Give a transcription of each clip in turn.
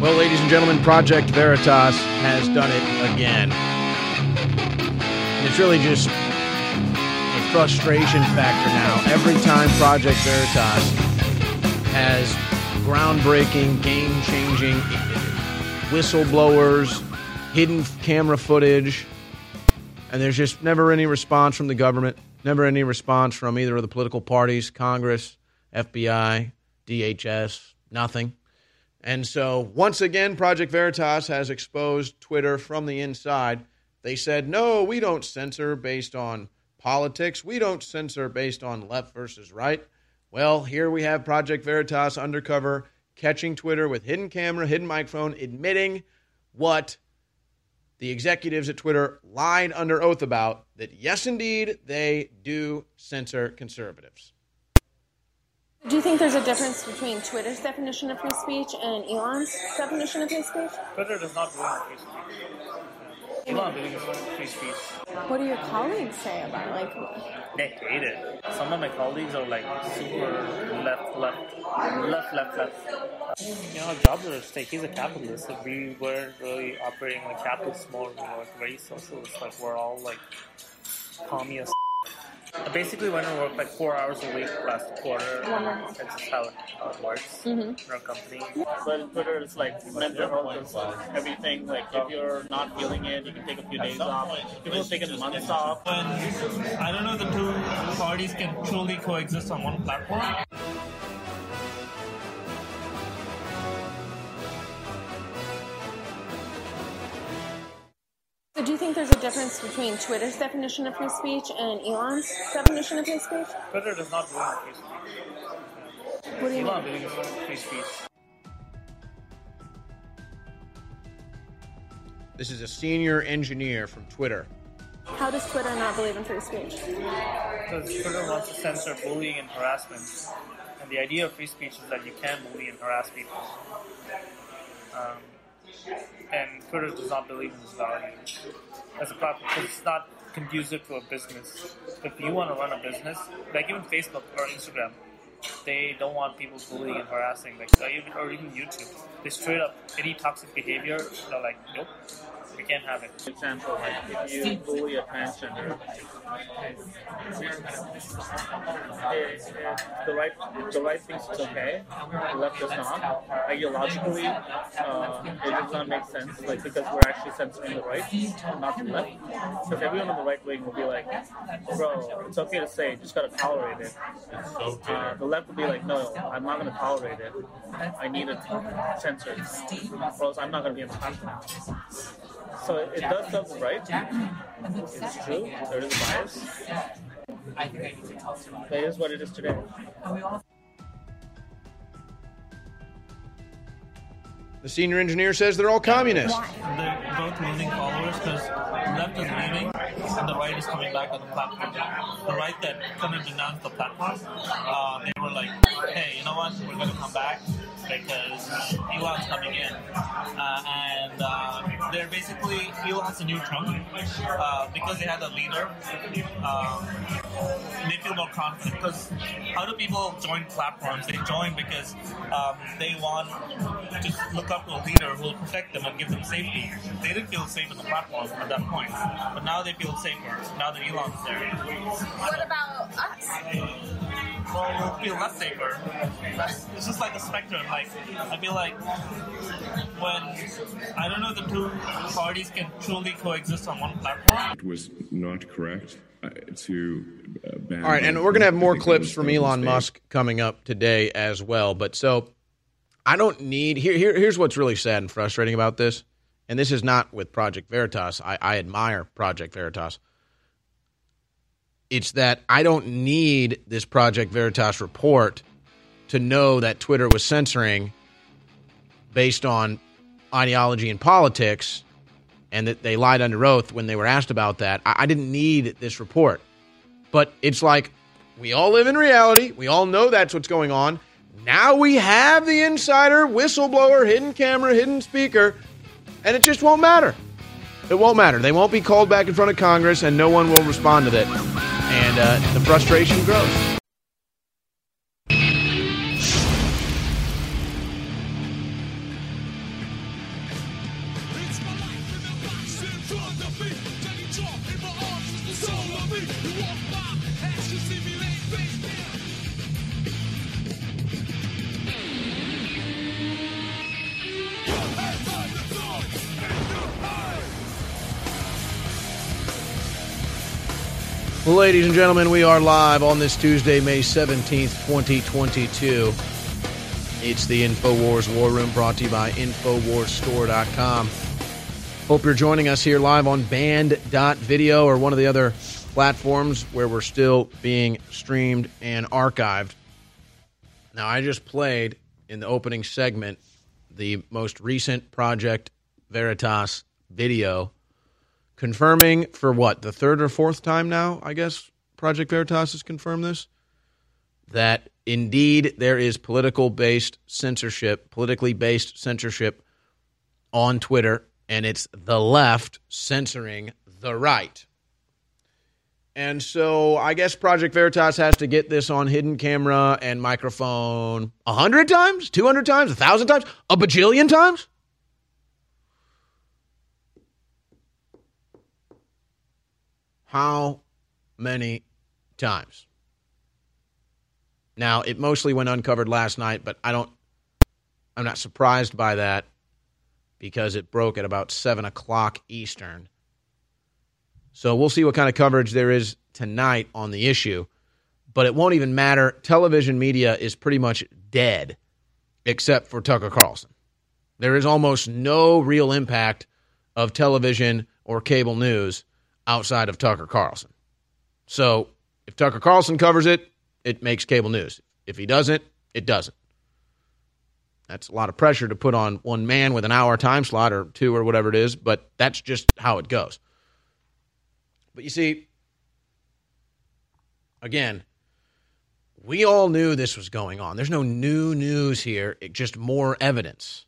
Well, ladies and gentlemen, Project Veritas has done it again. It's really just a frustration factor now. Every time Project Veritas has groundbreaking, game changing whistleblowers, hidden camera footage, and there's just never any response from the government, never any response from either of the political parties, Congress, FBI, DHS, nothing. And so, once again, Project Veritas has exposed Twitter from the inside. They said, no, we don't censor based on politics. We don't censor based on left versus right. Well, here we have Project Veritas undercover catching Twitter with hidden camera, hidden microphone, admitting what the executives at Twitter lied under oath about that, yes, indeed, they do censor conservatives. Do you think there's a difference between Twitter's definition of free speech and Elon's definition of free speech? Twitter does not believe in free speech. Elon believes in free speech. What do your colleagues say about like? They hate it. Some of my colleagues are like super left, left, left, left, left. You know, jobs are at stake. He's a capitalist. So we weren't really operating like capitalist mode. We were very socialist. Like we're all like communist. I basically went and worked like four hours a week last quarter. That's just how, how it works mm-hmm. in our company. But Twitter is like mental health is everything. Like if you're not feeling it, you can take a few days off. People have taken months off. when I don't know if the two parties can truly coexist on one platform. So do you think there's a difference between Twitter's definition of free speech and Elon's definition of free speech? Twitter does not believe in free speech. What do you Elon mean? believes in free speech. This is a senior engineer from Twitter. How does Twitter not believe in free speech? Because Twitter wants to censor bullying and harassment. And the idea of free speech is that you can bully and harass people. Um, and Twitter does not believe in this value as a platform because it's not conducive to a business. If you want to run a business, like even Facebook or Instagram, they don't want people bullying and harassing, like or even, or even YouTube. They straight up any toxic behavior, they're like, nope, we can't have it. For example, like if you bully a transgender, if, if the right the right thinks it's okay, the left does not. Ideologically, uh, it does not make sense. Like because we're actually censoring the right, not the left. Because everyone on the right wing will be like, "Bro, it's okay to say, just gotta tolerate it." Uh, the left will be like, "No, I'm not gonna tolerate it. I need it censored, or else I'm not gonna be on the platform." So it, it does serve the right. It's true. There is a bias. That is what it is today. The senior engineer says they're all communists. They're both losing followers because the left is leaving and the right is coming back on the platform. The right that couldn't denounce the platform, uh, they were like, hey, you know what? We're going to come back because Elon's coming in. Uh, and uh, they're basically, Elon has a new Trump uh, because they had a leader. Um, they feel more confident because how do people join platforms? They join because um, they want to look up to a leader who will protect them and give them safety. They didn't feel safe in the platform at that point, but now they feel safer now that Elon's there. What about us? Well, we'll feel less safer. That's, it's just like a spectrum. Like I feel like when I don't know the two parties can truly coexist on one platform. It was not correct uh, to uh, ban. All right, and we're going to have more clips from Elon mistake. Musk coming up today as well. But so I don't need here, here. Here's what's really sad and frustrating about this, and this is not with Project Veritas. I, I admire Project Veritas. It's that I don't need this Project Veritas report to know that Twitter was censoring based on ideology and politics, and that they lied under oath when they were asked about that. I, I didn't need this report. But it's like we all live in reality. We all know that's what's going on. Now we have the insider, whistleblower, hidden camera, hidden speaker, and it just won't matter. It won't matter. They won't be called back in front of Congress, and no one will respond to that. And uh, the frustration grows. Ladies and gentlemen, we are live on this Tuesday, May 17th, 2022. It's the InfoWars War Room brought to you by InfoWarsStore.com. Hope you're joining us here live on band.video or one of the other platforms where we're still being streamed and archived. Now, I just played in the opening segment the most recent Project Veritas video confirming for what the third or fourth time now i guess project veritas has confirmed this? That indeed there is political based censorship politically based censorship on twitter and it's the left censoring the right. And so i guess project veritas has to get this on hidden camera and microphone a hundred times? 200 times? a thousand times? a bajillion times How many times? Now, it mostly went uncovered last night, but I don't, I'm not surprised by that because it broke at about 7 o'clock Eastern. So we'll see what kind of coverage there is tonight on the issue, but it won't even matter. Television media is pretty much dead except for Tucker Carlson. There is almost no real impact of television or cable news outside of Tucker Carlson. So if Tucker Carlson covers it, it makes cable news. If he doesn't, it doesn't. That's a lot of pressure to put on one man with an hour time slot or two or whatever it is, but that's just how it goes. But you see, again, we all knew this was going on. There's no new news here, it, just more evidence.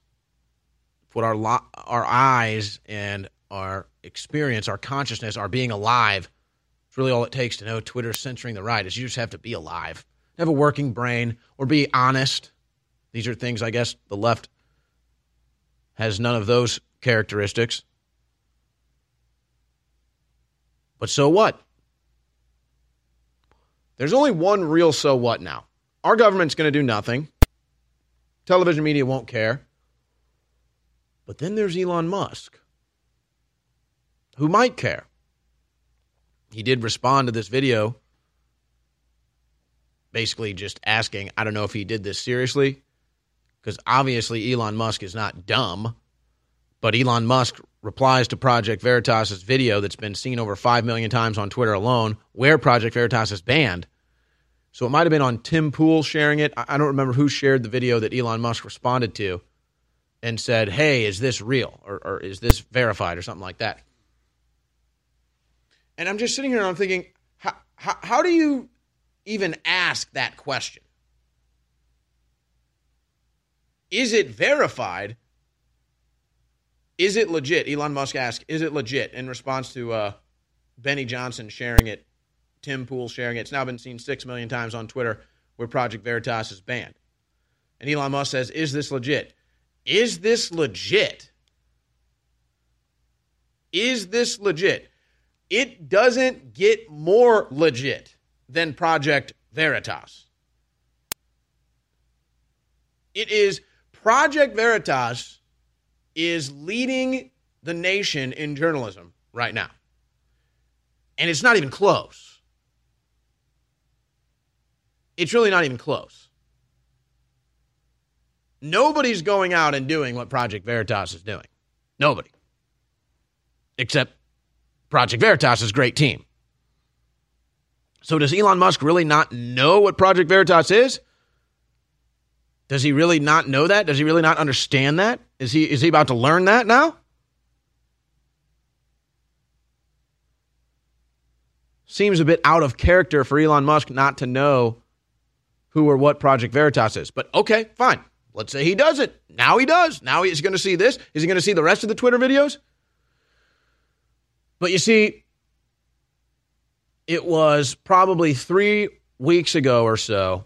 Put our lo- our eyes and our experience, our consciousness, our being alive. It's really all it takes to know Twitter's censoring the right is you just have to be alive, have a working brain, or be honest. These are things I guess the left has none of those characteristics. But so what? There's only one real so what now. Our government's going to do nothing. Television media won't care. But then there's Elon Musk who might care. He did respond to this video, basically just asking, I don't know if he did this seriously, because obviously Elon Musk is not dumb, but Elon Musk replies to Project Veritas's video that's been seen over 5 million times on Twitter alone, where Project Veritas is banned. So it might have been on Tim Pool sharing it. I don't remember who shared the video that Elon Musk responded to and said, Hey, is this real? Or, or is this verified? Or something like that. And I'm just sitting here and I'm thinking, how, how, how do you even ask that question? Is it verified? Is it legit? Elon Musk asked, is it legit? In response to uh, Benny Johnson sharing it, Tim Pool sharing it. It's now been seen six million times on Twitter where Project Veritas is banned. And Elon Musk says, is this legit? Is this legit? Is this legit? It doesn't get more legit than Project Veritas. It is Project Veritas is leading the nation in journalism right now. And it's not even close. It's really not even close. Nobody's going out and doing what Project Veritas is doing. Nobody. Except Project Veritas' is great team. So does Elon Musk really not know what Project Veritas is? Does he really not know that? Does he really not understand that? Is he is he about to learn that now? Seems a bit out of character for Elon Musk not to know who or what Project Veritas is. But okay, fine. Let's say he does it. Now he does. Now he's going to see this. Is he going to see the rest of the Twitter videos? But you see, it was probably three weeks ago or so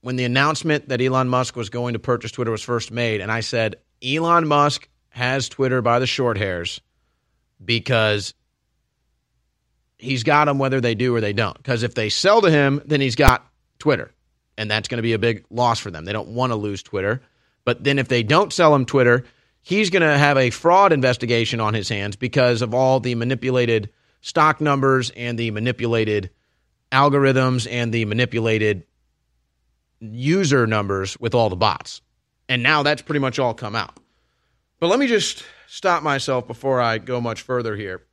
when the announcement that Elon Musk was going to purchase Twitter was first made. And I said, Elon Musk has Twitter by the short hairs because he's got them whether they do or they don't. Because if they sell to him, then he's got Twitter, and that's going to be a big loss for them. They don't want to lose Twitter. But then if they don't sell him Twitter, he's going to have a fraud investigation on his hands because of all the manipulated stock numbers and the manipulated algorithms and the manipulated user numbers with all the bots. And now that's pretty much all come out. But let me just stop myself before I go much further here.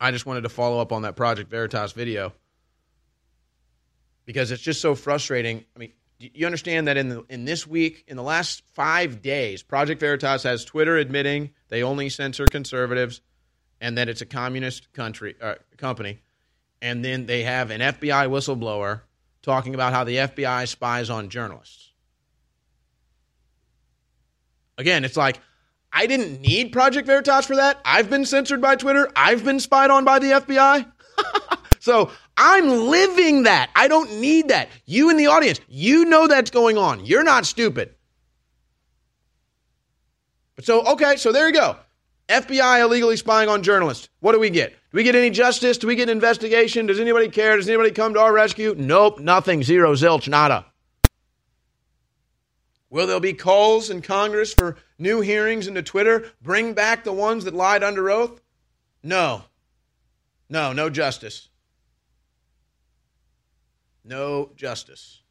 I just wanted to follow up on that Project Veritas video because it's just so frustrating. I mean, you understand that in the, in this week, in the last five days, Project Veritas has Twitter admitting they only censor conservatives, and that it's a communist country uh, company, and then they have an FBI whistleblower talking about how the FBI spies on journalists. Again, it's like I didn't need Project Veritas for that. I've been censored by Twitter. I've been spied on by the FBI. so I'm living that. I don't need that. You in the audience, you know that's going on. You're not stupid. But so, okay, so there you go. FBI illegally spying on journalists. What do we get? Do we get any justice? Do we get an investigation? Does anybody care? Does anybody come to our rescue? Nope, nothing. Zero, zilch, nada. Will there be calls in Congress for new hearings into Twitter? Bring back the ones that lied under oath? No. No, no justice. No justice.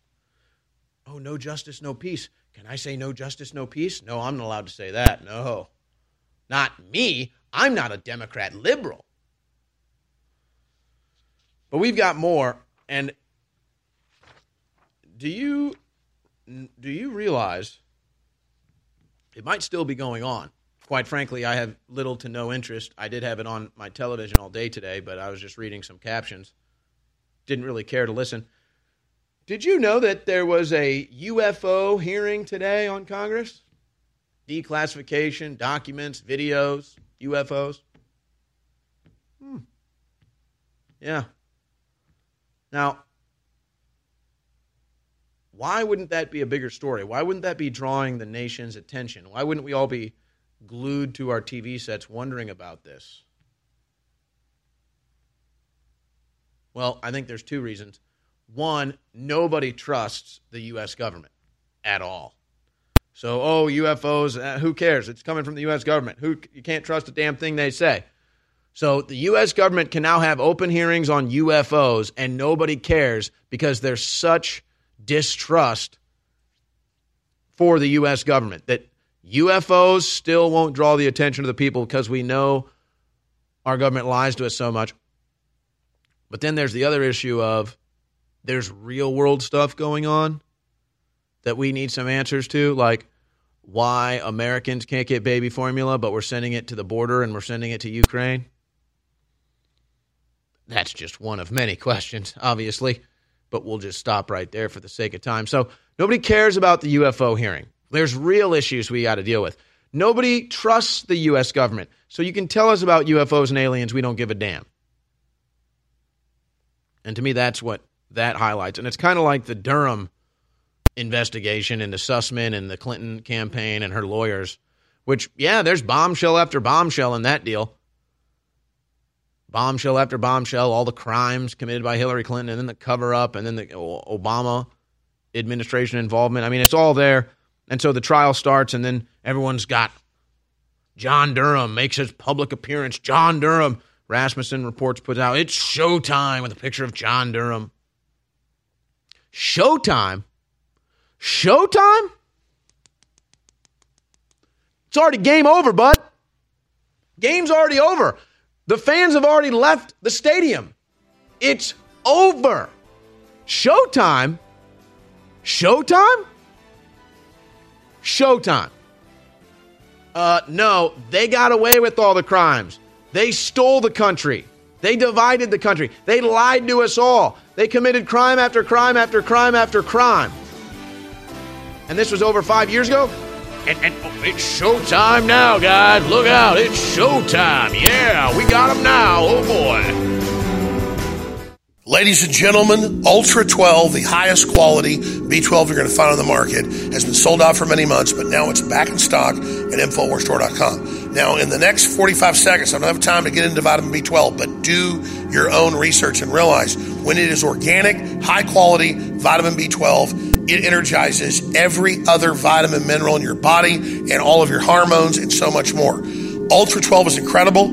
Oh, no justice, no peace. Can I say no justice, no peace? No, I'm not allowed to say that. No. Not me. I'm not a Democrat liberal. But we've got more. And do you do you realize it might still be going on? Quite frankly, I have little to no interest. I did have it on my television all day today, but I was just reading some captions. Didn't really care to listen. Did you know that there was a UFO hearing today on Congress? Declassification, documents, videos, UFOs. Hmm. Yeah. Now, why wouldn't that be a bigger story? Why wouldn't that be drawing the nation's attention? Why wouldn't we all be glued to our TV sets wondering about this? Well, I think there's two reasons. One, nobody trusts the U.S. government at all. So, oh, UFOs, uh, who cares? It's coming from the U.S. government. Who you can't trust a damn thing they say. So the U.S. government can now have open hearings on UFOs, and nobody cares because there's such distrust for the U.S. government that UFOs still won't draw the attention of the people because we know our government lies to us so much. But then there's the other issue of there's real world stuff going on that we need some answers to, like why Americans can't get baby formula, but we're sending it to the border and we're sending it to Ukraine. That's just one of many questions, obviously, but we'll just stop right there for the sake of time. So, nobody cares about the UFO hearing. There's real issues we got to deal with. Nobody trusts the U.S. government. So, you can tell us about UFOs and aliens, we don't give a damn. And to me, that's what that highlights. And it's kind of like the Durham investigation into Sussmann and the Clinton campaign and her lawyers, which, yeah, there's bombshell after bombshell in that deal. Bombshell after bombshell, all the crimes committed by Hillary Clinton, and then the cover up, and then the Obama administration involvement. I mean, it's all there. And so the trial starts, and then everyone's got John Durham makes his public appearance. John Durham. Rasmussen reports puts out it's showtime with a picture of John Durham. Showtime? Showtime? It's already game over, bud. Game's already over. The fans have already left the stadium. It's over. Showtime? Showtime? Showtime. Uh, no, they got away with all the crimes. They stole the country. They divided the country. They lied to us all. They committed crime after crime after crime after crime. And this was over five years ago? And, and oh, it's showtime now, guys. Look out. It's showtime. Yeah, we got them now. Oh, boy. Ladies and gentlemen, Ultra 12, the highest quality B12 you're going to find on the market, has been sold out for many months, but now it's back in stock at InfoWarsStore.com. Now, in the next 45 seconds, I don't have time to get into vitamin B12, but do your own research and realize when it is organic, high quality vitamin B12, it energizes every other vitamin mineral in your body and all of your hormones and so much more. Ultra 12 is incredible.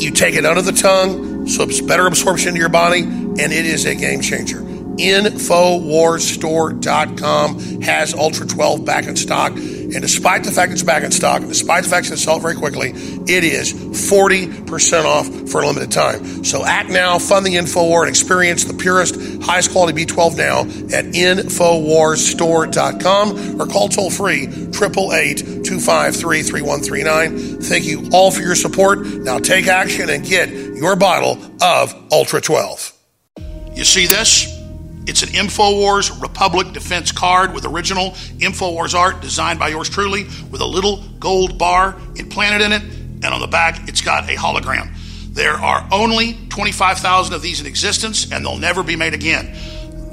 You take it under the tongue, so it's better absorption into your body, and it is a game changer. Infowarsstore.com has Ultra 12 back in stock. And despite the fact it's back in stock, and despite the fact it's sold very quickly, it is 40% off for a limited time. So act now, fund the InfoWar, and experience the purest, highest quality B12 now at InfoWarsStore.com or call toll free 888 253 3139. Thank you all for your support. Now take action and get your bottle of Ultra 12. You see this? It's an InfoWars Republic Defense card with original InfoWars art designed by yours truly with a little gold bar implanted in it, and on the back it's got a hologram. There are only 25,000 of these in existence, and they'll never be made again.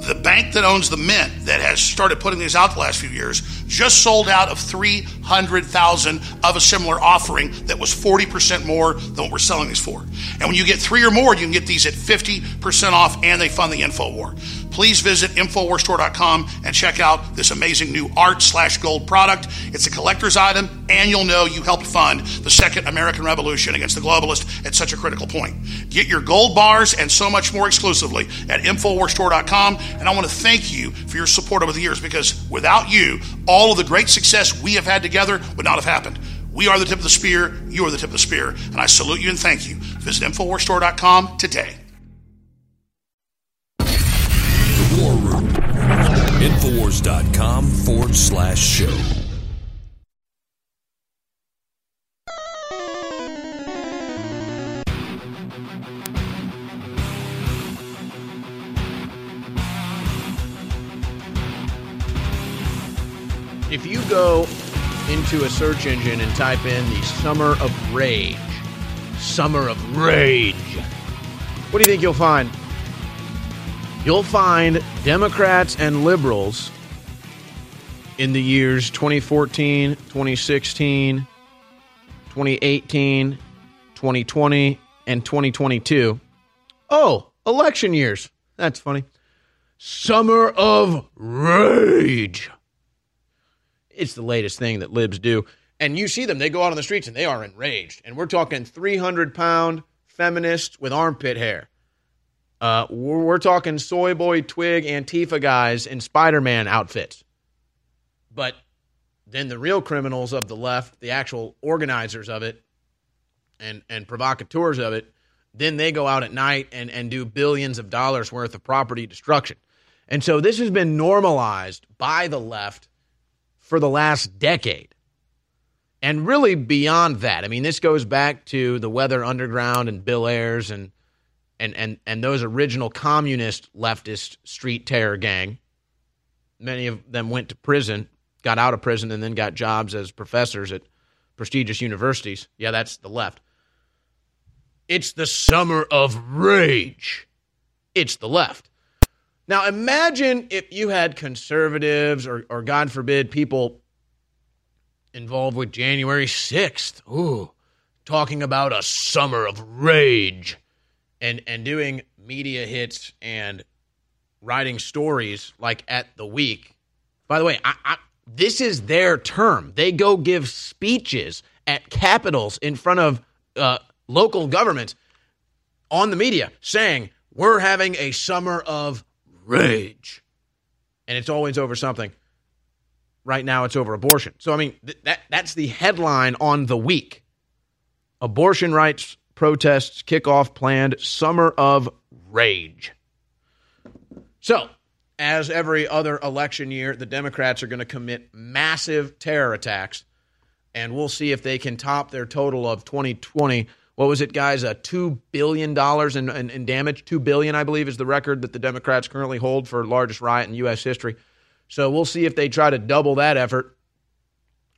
The bank that owns the mint that has started putting these out the last few years just sold out of 300,000 of a similar offering that was 40% more than what we're selling these for. And when you get three or more, you can get these at 50% off and they fund the info war. Please visit InfoWarsStore.com and check out this amazing new art slash gold product. It's a collector's item, and you'll know you helped fund the second American Revolution against the globalist at such a critical point. Get your gold bars and so much more exclusively at InfoWarsStore.com. And I want to thank you for your support over the years because without you, all of the great success we have had together would not have happened. We are the tip of the spear. You are the tip of the spear. And I salute you and thank you. Visit InfoWarsStore.com today. Infowars.com forward slash show. If you go into a search engine and type in the Summer of Rage, Summer of Rage, what do you think you'll find? You'll find Democrats and liberals in the years 2014, 2016, 2018, 2020, and 2022. Oh, election years. That's funny. Summer of Rage. It's the latest thing that libs do. And you see them, they go out on the streets and they are enraged. And we're talking 300 pound feminists with armpit hair. Uh, we're, we're talking soy boy twig Antifa guys in Spider Man outfits. But then the real criminals of the left, the actual organizers of it and, and provocateurs of it, then they go out at night and, and do billions of dollars worth of property destruction. And so this has been normalized by the left for the last decade. And really beyond that. I mean, this goes back to the Weather Underground and Bill Ayers and and and and those original communist leftist street terror gang. Many of them went to prison, got out of prison, and then got jobs as professors at prestigious universities. Yeah, that's the left. It's the summer of rage. It's the left. Now imagine if you had conservatives or, or God forbid, people involved with January 6th. Ooh, talking about a summer of rage and and doing media hits and writing stories like at the week. By the way, I, I, this is their term. They go give speeches at capitals in front of uh, local governments on the media saying we're having a summer of rage, and it's always over something. Right now, it's over abortion. So, I mean, th- that that's the headline on the week. Abortion rights protests kick off planned summer of rage. So, as every other election year, the Democrats are going to commit massive terror attacks, and we'll see if they can top their total of 2020. What was it, guys? A two billion dollars in, in, in damage. Two billion, I believe, is the record that the Democrats currently hold for largest riot in U.S. history. So we'll see if they try to double that effort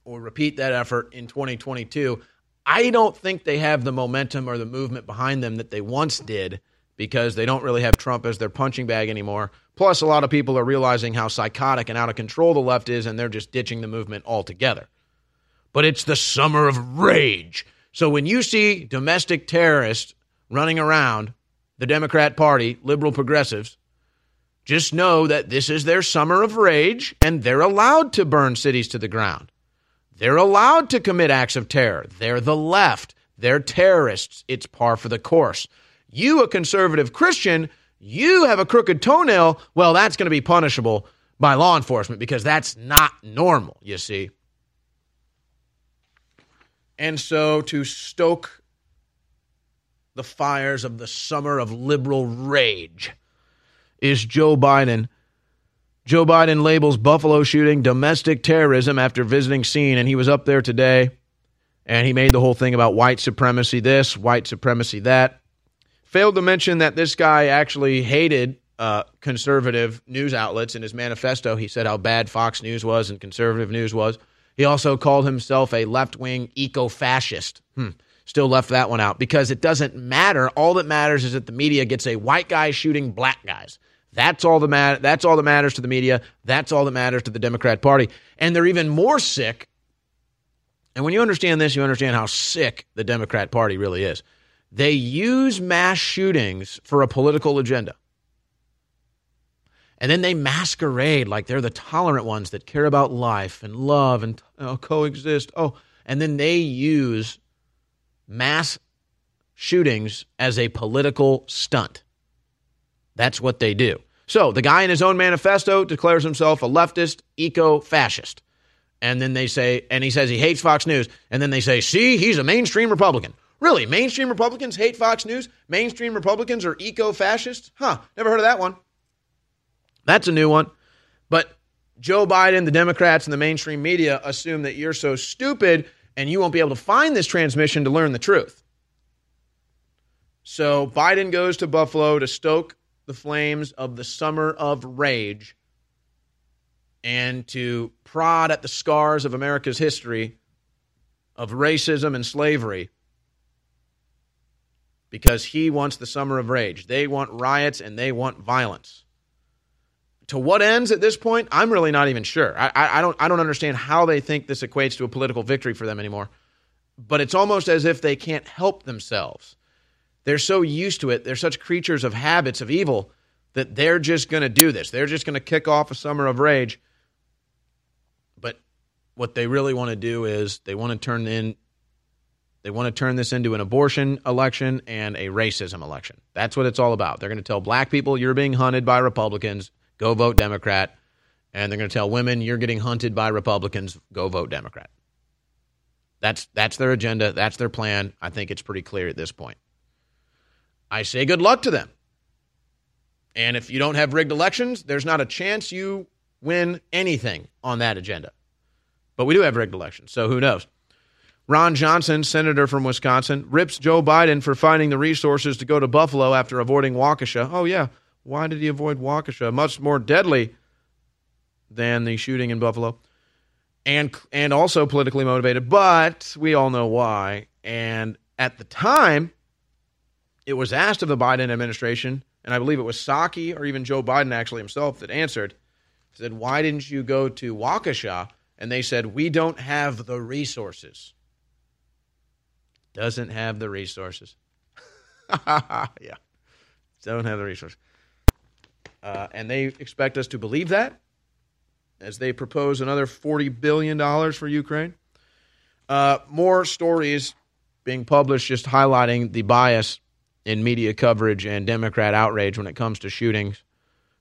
or repeat that effort in 2022. I don't think they have the momentum or the movement behind them that they once did because they don't really have Trump as their punching bag anymore. Plus, a lot of people are realizing how psychotic and out of control the left is, and they're just ditching the movement altogether. But it's the summer of rage. So when you see domestic terrorists running around the Democrat Party, liberal progressives, just know that this is their summer of rage, and they're allowed to burn cities to the ground. They're allowed to commit acts of terror. They're the left. They're terrorists. It's par for the course. You, a conservative Christian, you have a crooked toenail. Well, that's going to be punishable by law enforcement because that's not normal, you see. And so to stoke the fires of the summer of liberal rage is Joe Biden. Joe Biden labels Buffalo shooting domestic terrorism after visiting scene, and he was up there today, and he made the whole thing about white supremacy this, white supremacy that. Failed to mention that this guy actually hated uh, conservative news outlets in his manifesto. He said how bad Fox News was and conservative news was. He also called himself a left wing eco fascist. Hmm. Still left that one out because it doesn't matter. All that matters is that the media gets a white guy shooting black guys. That's all the mat- that's all that matters to the media. That's all that matters to the Democrat Party. And they're even more sick. And when you understand this, you understand how sick the Democrat Party really is. They use mass shootings for a political agenda. And then they masquerade like they're the tolerant ones that care about life and love and oh, coexist. Oh, and then they use mass shootings as a political stunt. That's what they do. So the guy in his own manifesto declares himself a leftist eco fascist. And then they say, and he says he hates Fox News. And then they say, see, he's a mainstream Republican. Really? Mainstream Republicans hate Fox News? Mainstream Republicans are eco fascists? Huh, never heard of that one. That's a new one. But Joe Biden, the Democrats, and the mainstream media assume that you're so stupid and you won't be able to find this transmission to learn the truth. So Biden goes to Buffalo to stoke the flames of the summer of rage and to prod at the scars of America's history of racism and slavery because he wants the summer of rage. They want riots and they want violence. To what ends at this point, I'm really not even sure. I, I, I, don't I don't understand how they think this equates to a political victory for them anymore. But it's almost as if they can't help themselves. They're so used to it. They're such creatures of habits of evil that they're just going to do this. They're just going to kick off a summer of rage. But what they really want to do is they want to turn in they want to turn this into an abortion election and a racism election. That's what it's all about. They're going to tell black people you're being hunted by Republicans, go vote Democrat. And they're going to tell women you're getting hunted by Republicans, go vote Democrat. That's that's their agenda, that's their plan. I think it's pretty clear at this point. I say good luck to them. And if you don't have rigged elections, there's not a chance you win anything on that agenda. But we do have rigged elections, so who knows? Ron Johnson, senator from Wisconsin, rips Joe Biden for finding the resources to go to Buffalo after avoiding Waukesha. Oh, yeah. Why did he avoid Waukesha? Much more deadly than the shooting in Buffalo. And, and also politically motivated, but we all know why. And at the time, it was asked of the Biden administration, and I believe it was Psaki or even Joe Biden actually himself that answered, said, Why didn't you go to Waukesha? And they said, We don't have the resources. Doesn't have the resources. yeah. Don't have the resources. Uh, and they expect us to believe that as they propose another $40 billion for Ukraine. Uh, more stories being published just highlighting the bias in media coverage and Democrat outrage when it comes to shootings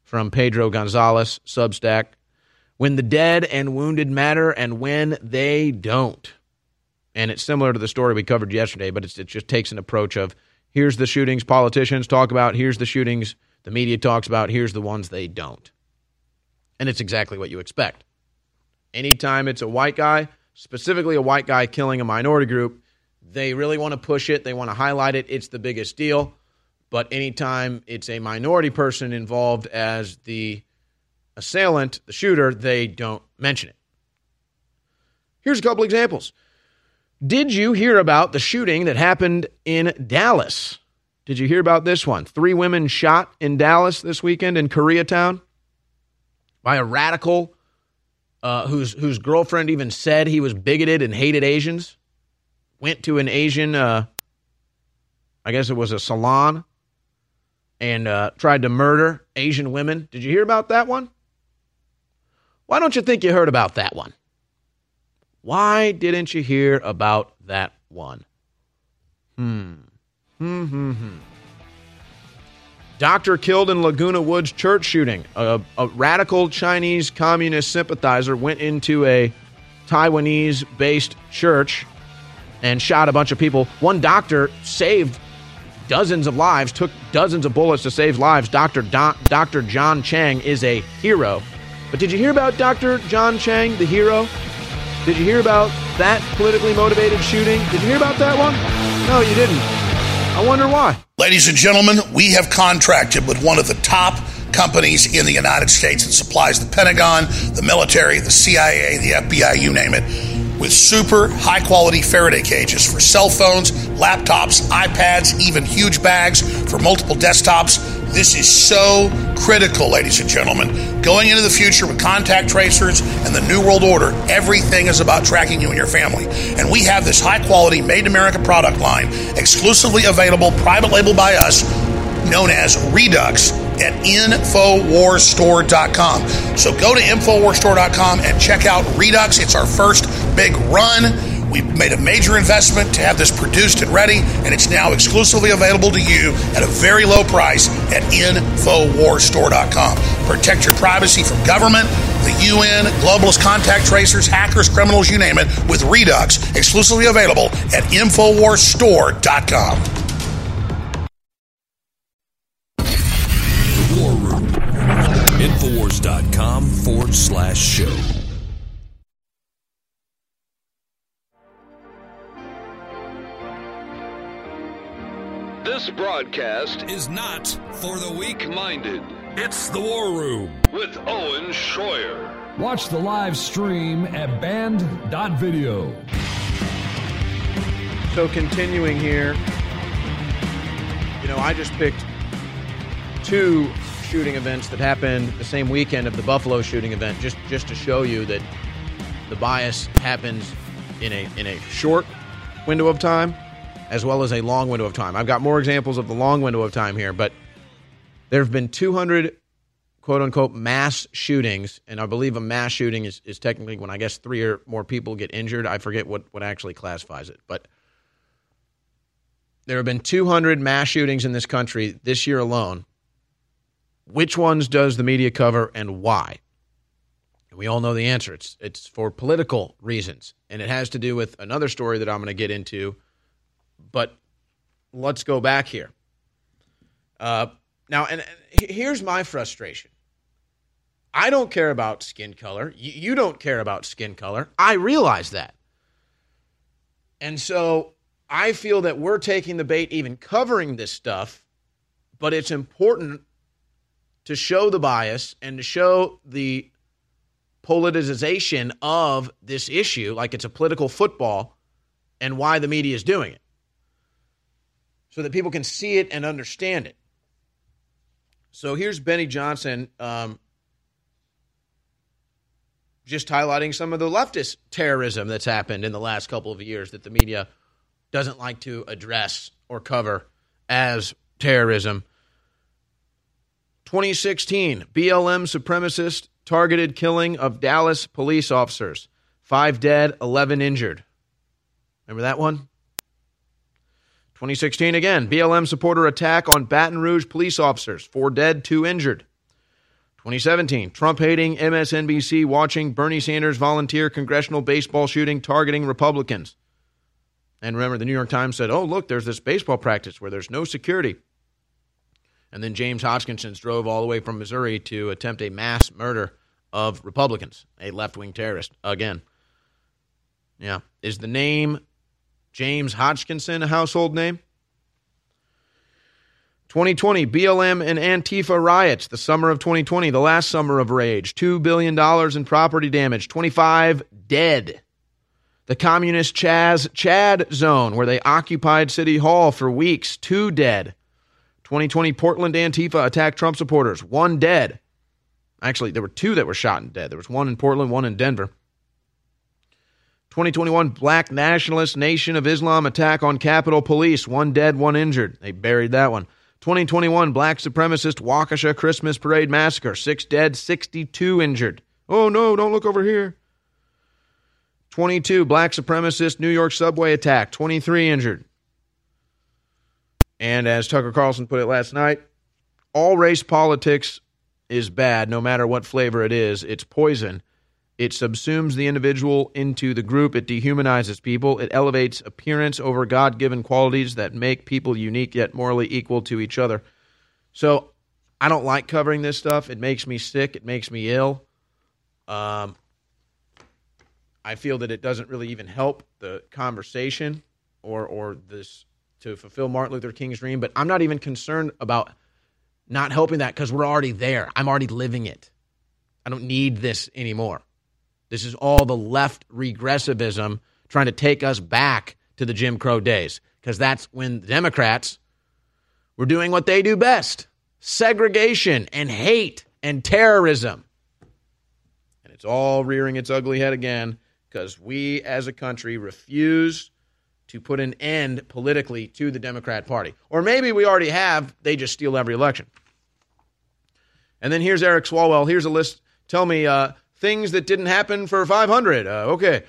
from Pedro Gonzalez, Substack. When the dead and wounded matter and when they don't. And it's similar to the story we covered yesterday, but it just takes an approach of here's the shootings politicians talk about, here's the shootings the media talks about, here's the ones they don't. And it's exactly what you expect. Anytime it's a white guy, specifically a white guy killing a minority group, they really want to push it. They want to highlight it. It's the biggest deal. But anytime it's a minority person involved as the assailant, the shooter, they don't mention it. Here's a couple examples. Did you hear about the shooting that happened in Dallas? Did you hear about this one? Three women shot in Dallas this weekend in Koreatown by a radical uh, whose whose girlfriend even said he was bigoted and hated Asians. Went to an Asian, uh, I guess it was a salon, and uh, tried to murder Asian women. Did you hear about that one? Why don't you think you heard about that one? Why didn't you hear about that one? Hmm. Hmm, hmm, hmm. Doctor killed in Laguna Woods church shooting. A, a radical Chinese communist sympathizer went into a Taiwanese based church and shot a bunch of people. One doctor saved dozens of lives, took dozens of bullets to save lives. Dr. Dr. John Chang is a hero. But did you hear about Dr. John Chang, the hero? Did you hear about that politically motivated shooting? Did you hear about that one? No, you didn't. I wonder why. Ladies and gentlemen, we have contracted with one of the top companies in the United States that supplies the Pentagon, the military, the CIA, the FBI, you name it, with super high quality Faraday cages for cell phones, laptops, iPads, even huge bags for multiple desktops. This is so critical, ladies and gentlemen. Going into the future with contact tracers and the New World Order, everything is about tracking you and your family. And we have this high quality, made in America product line, exclusively available, private label by us, known as Redux at InfoWarsStore.com. So go to InfoWarsStore.com and check out Redux. It's our first big run. We've made a major investment to have this produced and ready, and it's now exclusively available to you at a very low price at InfoWarsStore.com. Protect your privacy from government, the UN, globalist contact tracers, hackers, criminals, you name it, with Redux, exclusively available at InfoWarsStore.com. Infowars.com forward slash show. This broadcast Is not for the weak minded It's the War Room. with Owen Schroyer. Watch the live stream at band.video. So continuing here, you know, I just picked two shooting events that happened the same weekend of the Buffalo shooting event, just just to show you that the bias happens in a in a short window of time as well as a long window of time. I've got more examples of the long window of time here, but there have been 200 quote unquote mass shootings, and I believe a mass shooting is, is technically when I guess three or more people get injured. I forget what, what actually classifies it, but there have been 200 mass shootings in this country this year alone. Which ones does the media cover and why? We all know the answer. It's it's for political reasons, and it has to do with another story that I'm going to get into. But let's go back here. Uh, now, and, and here's my frustration. I don't care about skin color. You, you don't care about skin color. I realize that. And so I feel that we're taking the bait even covering this stuff, but it's important to show the bias and to show the politicization of this issue, like it's a political football, and why the media is doing it. So that people can see it and understand it. So here's Benny Johnson um, just highlighting some of the leftist terrorism that's happened in the last couple of years that the media doesn't like to address or cover as terrorism. 2016, BLM supremacist targeted killing of Dallas police officers. Five dead, 11 injured. Remember that one? 2016 again, BLM supporter attack on Baton Rouge police officers. Four dead, two injured. 2017, Trump hating MSNBC watching Bernie Sanders volunteer congressional baseball shooting targeting Republicans. And remember, the New York Times said, oh, look, there's this baseball practice where there's no security. And then James Hodgkinson drove all the way from Missouri to attempt a mass murder of Republicans, a left wing terrorist, again. Yeah. Is the name James Hodgkinson a household name? 2020, BLM and Antifa riots, the summer of 2020, the last summer of rage. $2 billion in property damage, 25 dead. The communist Chaz Chad zone, where they occupied City Hall for weeks, two dead. 2020 Portland Antifa attacked Trump supporters. One dead. Actually, there were two that were shot and dead. There was one in Portland, one in Denver. 2021 Black Nationalist Nation of Islam attack on Capitol Police. One dead, one injured. They buried that one. 2021 Black Supremacist Waukesha Christmas Parade Massacre. Six dead, 62 injured. Oh no, don't look over here. 22 Black Supremacist New York subway attack. 23 injured. And as Tucker Carlson put it last night, all race politics is bad, no matter what flavor it is. It's poison. It subsumes the individual into the group. It dehumanizes people. It elevates appearance over God given qualities that make people unique yet morally equal to each other. So I don't like covering this stuff. It makes me sick. It makes me ill. Um, I feel that it doesn't really even help the conversation or or this to fulfill Martin Luther King's dream. But I'm not even concerned about not helping that because we're already there. I'm already living it. I don't need this anymore. This is all the left regressivism trying to take us back to the Jim Crow days because that's when the Democrats were doing what they do best segregation and hate and terrorism. And it's all rearing its ugly head again because we as a country refuse to put an end politically to the Democrat Party. Or maybe we already have, they just steal every election. And then here's Eric Swalwell. Here's a list. Tell me uh, things that didn't happen for 500. Uh, okay.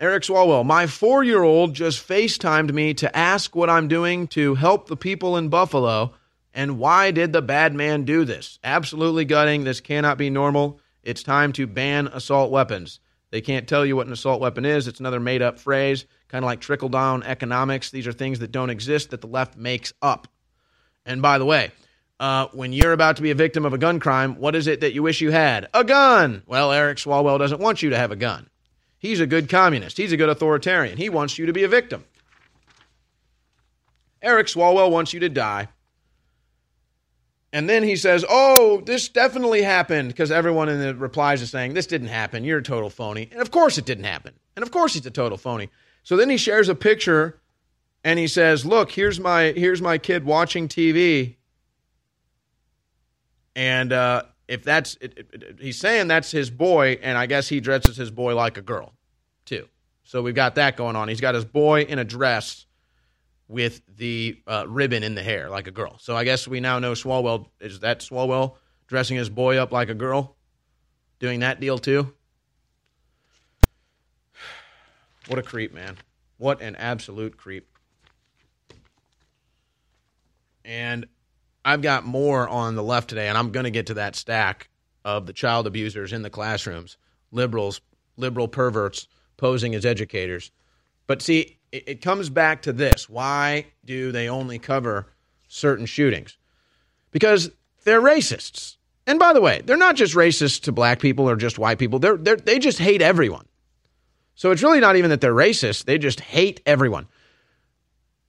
Eric Swalwell, my four year old just FaceTimed me to ask what I'm doing to help the people in Buffalo and why did the bad man do this? Absolutely gutting. This cannot be normal. It's time to ban assault weapons. They can't tell you what an assault weapon is. It's another made up phrase, kind of like trickle down economics. These are things that don't exist that the left makes up. And by the way, uh, when you're about to be a victim of a gun crime, what is it that you wish you had? A gun. Well, Eric Swalwell doesn't want you to have a gun. He's a good communist. He's a good authoritarian. He wants you to be a victim. Eric Swalwell wants you to die. And then he says, Oh, this definitely happened because everyone in the replies is saying, This didn't happen. You're a total phony. And of course it didn't happen. And of course he's a total phony. So then he shares a picture and he says, Look, here's my here's my kid watching TV. And uh, if that's, it, it, it, he's saying that's his boy, and I guess he dresses his boy like a girl, too. So we've got that going on. He's got his boy in a dress with the uh, ribbon in the hair like a girl. So I guess we now know Swalwell is that Swalwell dressing his boy up like a girl, doing that deal too. What a creep, man! What an absolute creep. And I've got more on the left today, and I'm going to get to that stack of the child abusers in the classrooms, liberals, liberal perverts posing as educators. But see, it, it comes back to this why do they only cover certain shootings? Because they're racists. And by the way, they're not just racist to black people or just white people, they're, they're, they just hate everyone. So it's really not even that they're racist, they just hate everyone.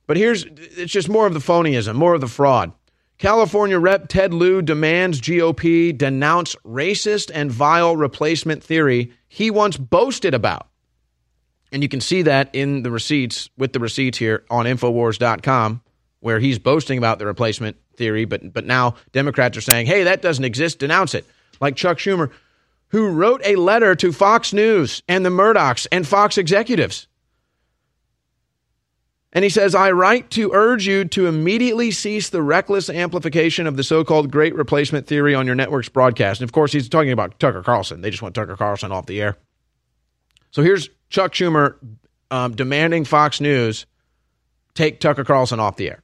But here's it's just more of the phonyism, more of the fraud. California Rep Ted Lieu demands GOP denounce racist and vile replacement theory he once boasted about. And you can see that in the receipts with the receipts here on Infowars.com, where he's boasting about the replacement theory, but, but now Democrats are saying, hey, that doesn't exist, denounce it. Like Chuck Schumer, who wrote a letter to Fox News and the Murdochs and Fox executives and he says, I write to urge you to immediately cease the reckless amplification of the so called great replacement theory on your network's broadcast. And of course, he's talking about Tucker Carlson. They just want Tucker Carlson off the air. So here's Chuck Schumer um, demanding Fox News take Tucker Carlson off the air.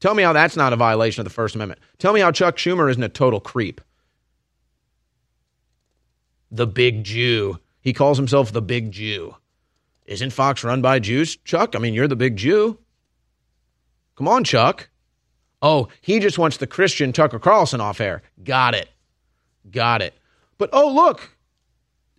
Tell me how that's not a violation of the First Amendment. Tell me how Chuck Schumer isn't a total creep. The big Jew. He calls himself the big Jew. Isn't Fox run by Jews, Chuck? I mean, you're the big Jew. Come on, Chuck. Oh, he just wants the Christian Tucker Carlson off air. Got it. Got it. But oh, look,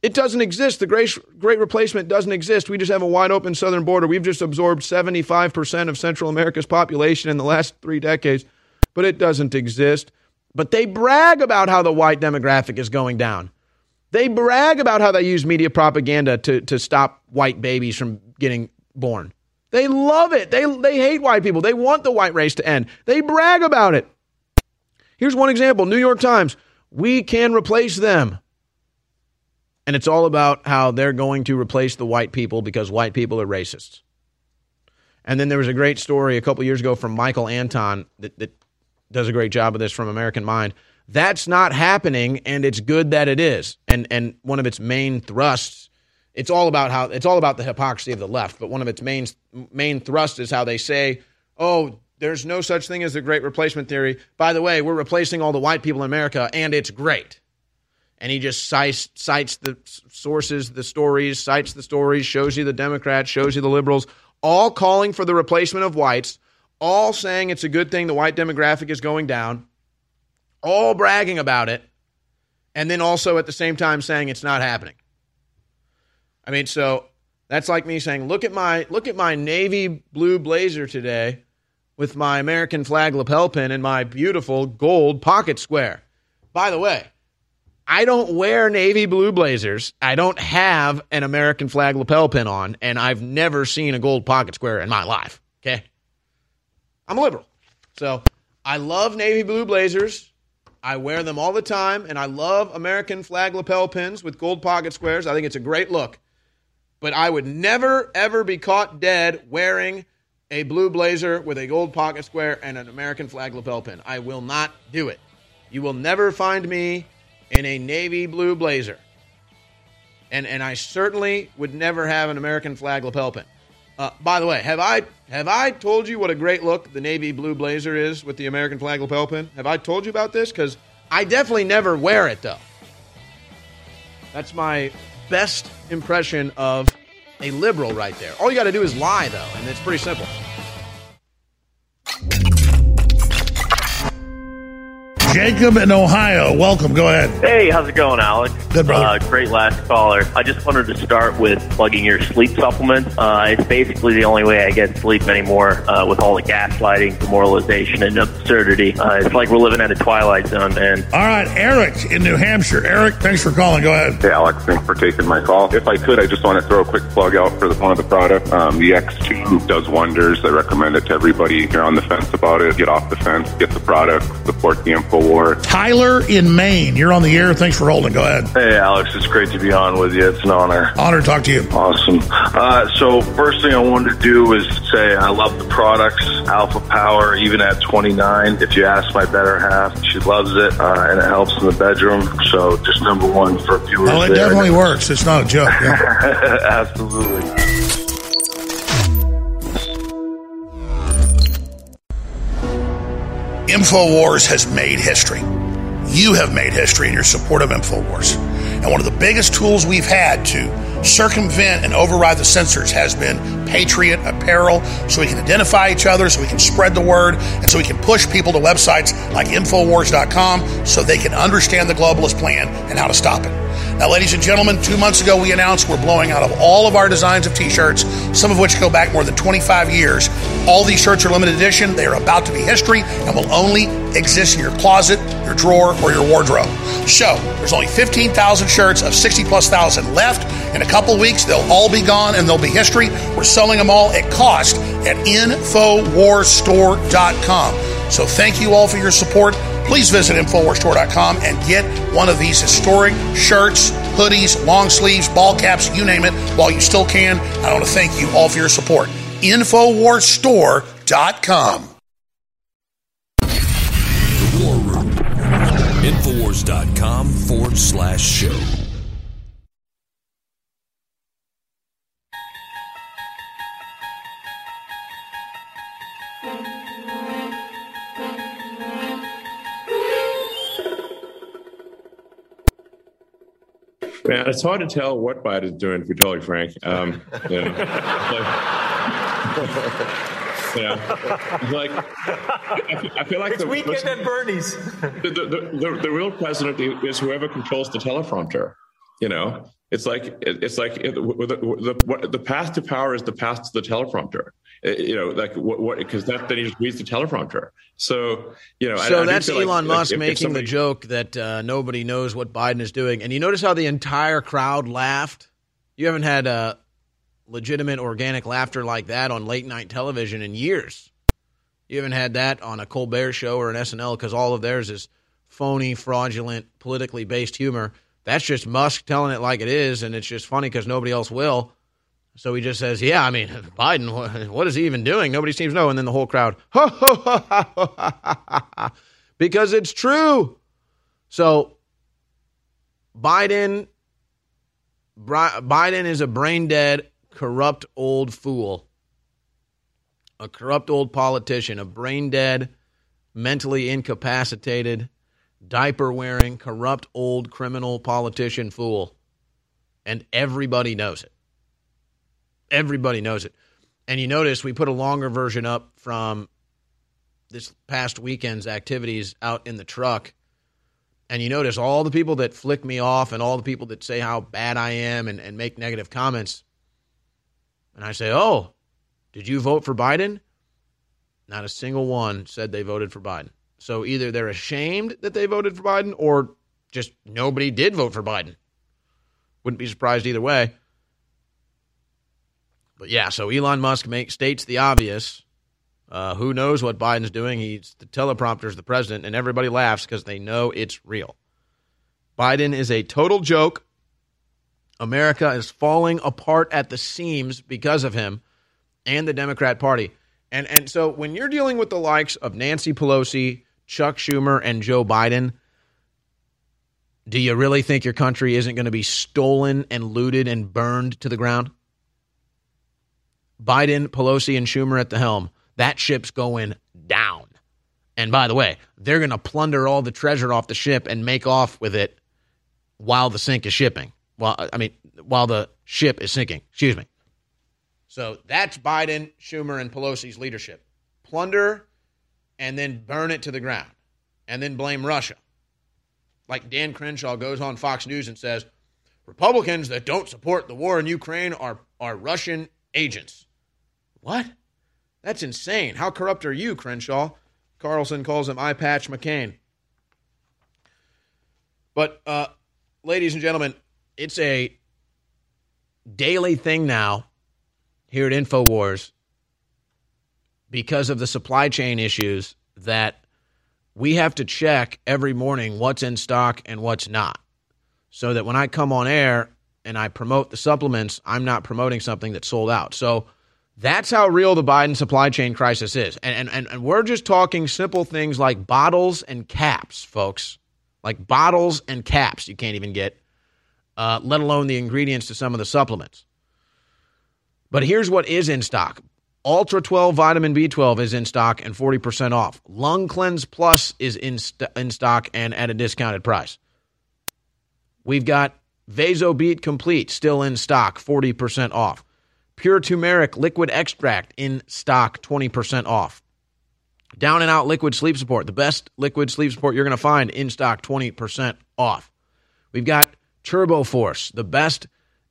it doesn't exist. The great, great replacement doesn't exist. We just have a wide open southern border. We've just absorbed 75% of Central America's population in the last three decades, but it doesn't exist. But they brag about how the white demographic is going down. They brag about how they use media propaganda to, to stop white babies from getting born. They love it. They, they hate white people. They want the white race to end. They brag about it. Here's one example New York Times. We can replace them. And it's all about how they're going to replace the white people because white people are racists. And then there was a great story a couple years ago from Michael Anton that, that does a great job of this from American Mind. That's not happening, and it's good that it is. And and one of its main thrusts, it's all about how it's all about the hypocrisy of the left. But one of its main main thrust is how they say, "Oh, there's no such thing as the great replacement theory. By the way, we're replacing all the white people in America, and it's great." And he just cites, cites the sources, the stories, cites the stories, shows you the Democrats, shows you the liberals, all calling for the replacement of whites, all saying it's a good thing the white demographic is going down, all bragging about it, and then also at the same time saying it's not happening. I mean, so that's like me saying, "Look at my look at my navy blue blazer today with my American flag lapel pin and my beautiful gold pocket square." By the way, I don't wear navy blue blazers. I don't have an American flag lapel pin on, and I've never seen a gold pocket square in my life. Okay. I'm a liberal. So I love navy blue blazers. I wear them all the time, and I love American flag lapel pins with gold pocket squares. I think it's a great look. But I would never, ever be caught dead wearing a blue blazer with a gold pocket square and an American flag lapel pin. I will not do it. You will never find me in a navy blue blazer. And and I certainly would never have an American flag lapel pin. Uh, by the way, have I have I told you what a great look the navy blue blazer is with the American flag lapel pin? Have I told you about this? Because I definitely never wear it though. That's my best impression of a liberal right there. All you got to do is lie though, and it's pretty simple. Jacob in Ohio, welcome. Go ahead. Hey, how's it going, Alex? Good, brother. Uh, great last caller. I just wanted to start with plugging your sleep supplement. Uh, it's basically the only way I get sleep anymore uh, with all the gaslighting, demoralization, and absurdity. Uh, it's like we're living at a twilight zone, man. All right, Eric in New Hampshire. Eric, thanks for calling. Go ahead. Hey, Alex, thanks for taking my call. If I could, I just want to throw a quick plug out for the, one of the product. Um, the X2 does wonders. I recommend it to everybody. If you're on the fence about it, get off the fence, get the product, support the InfoWar. Tyler in Maine, you're on the air. Thanks for holding. Go ahead. Hey, Alex, it's great to be on with you. It's an honor. Honor to talk to you. Awesome. Uh, so, first thing I wanted to do is say I love the products, Alpha Power, even at 29. If you ask my better half, she loves it, uh, and it helps in the bedroom. So, just number one for viewers. Oh, it there. definitely works. It's not a joke. Yeah. Absolutely. InfoWars has made history. You have made history in your support of InfoWars. And one of the biggest tools we've had to circumvent and override the censors has been Patriot Apparel, so we can identify each other, so we can spread the word, and so we can push people to websites like Infowars.com so they can understand the globalist plan and how to stop it. Now, ladies and gentlemen, two months ago we announced we're blowing out of all of our designs of t shirts, some of which go back more than 25 years. All these shirts are limited edition. They are about to be history and will only exist in your closet, your drawer, or your wardrobe. So, there's only 15,000 shirts of 60 plus thousand left. In a couple weeks, they'll all be gone and they'll be history. We're selling them all at cost at InfoWarsStore.com. So, thank you all for your support please visit InfoWarsStore.com and get one of these historic shirts, hoodies, long sleeves, ball caps, you name it, while you still can. I want to thank you all for your support. InfoWarsStore.com. The War Room. Infowars.com forward slash show. Man, it's hard to tell what Biden's doing, to be totally frank. Um, you know, like, you know, like I feel, I feel like It's the, weekend at Bernie's. the, the, the, the real president is whoever controls the teleprompter. You know, it's like it's like it, the, the, what, the path to power is the path to the teleprompter. You know, like what what because that then he just reads the teleprompter. So you know, I- I So that's feel like- Elon like Musk if- if making somebody- the joke that uh, nobody knows what Biden is doing. And you notice how the entire crowd laughed? You haven't had uh, legitimate organic laughter like that on late night television in years. You haven't had that on a Colbert show or an SNL because all of theirs is phony, fraudulent, politically based humor. That's just Musk telling it like it is, and it's just funny because nobody else will. So he just says, "Yeah, I mean, Biden, what is he even doing? Nobody seems to know." And then the whole crowd, ho, ho, ho, ha, ho, ha, ha, ha, because it's true. So Biden, Biden is a brain dead corrupt old fool, a corrupt old politician, a brain dead, mentally incapacitated, diaper wearing, corrupt old criminal politician fool, and everybody knows it. Everybody knows it. And you notice we put a longer version up from this past weekend's activities out in the truck. And you notice all the people that flick me off and all the people that say how bad I am and, and make negative comments. And I say, Oh, did you vote for Biden? Not a single one said they voted for Biden. So either they're ashamed that they voted for Biden or just nobody did vote for Biden. Wouldn't be surprised either way. But yeah, so Elon Musk make, states the obvious. Uh, who knows what Biden's doing? He's the teleprompter's the president, and everybody laughs because they know it's real. Biden is a total joke. America is falling apart at the seams because of him and the Democrat Party. And and so when you're dealing with the likes of Nancy Pelosi, Chuck Schumer, and Joe Biden, do you really think your country isn't going to be stolen and looted and burned to the ground? Biden, Pelosi, and Schumer at the helm. That ship's going down. And by the way, they're going to plunder all the treasure off the ship and make off with it while the sink is shipping. Well, I mean, while the ship is sinking. Excuse me. So that's Biden, Schumer, and Pelosi's leadership. Plunder and then burn it to the ground and then blame Russia. Like Dan Crenshaw goes on Fox News and says, Republicans that don't support the war in Ukraine are, are Russian agents. What? That's insane. How corrupt are you, Crenshaw? Carlson calls him Eye Patch McCain. But, uh, ladies and gentlemen, it's a daily thing now here at InfoWars because of the supply chain issues that we have to check every morning what's in stock and what's not. So that when I come on air and I promote the supplements, I'm not promoting something that's sold out. So that's how real the Biden supply chain crisis is. And, and, and we're just talking simple things like bottles and caps, folks. Like bottles and caps you can't even get, uh, let alone the ingredients to some of the supplements. But here's what is in stock Ultra 12 vitamin B12 is in stock and 40% off. Lung Cleanse Plus is in, st- in stock and at a discounted price. We've got Vasobeet Complete still in stock, 40% off. Pure Turmeric Liquid Extract in stock, 20% off. Down and Out Liquid Sleep Support, the best liquid sleep support you're going to find in stock, 20% off. We've got Turbo Force, the best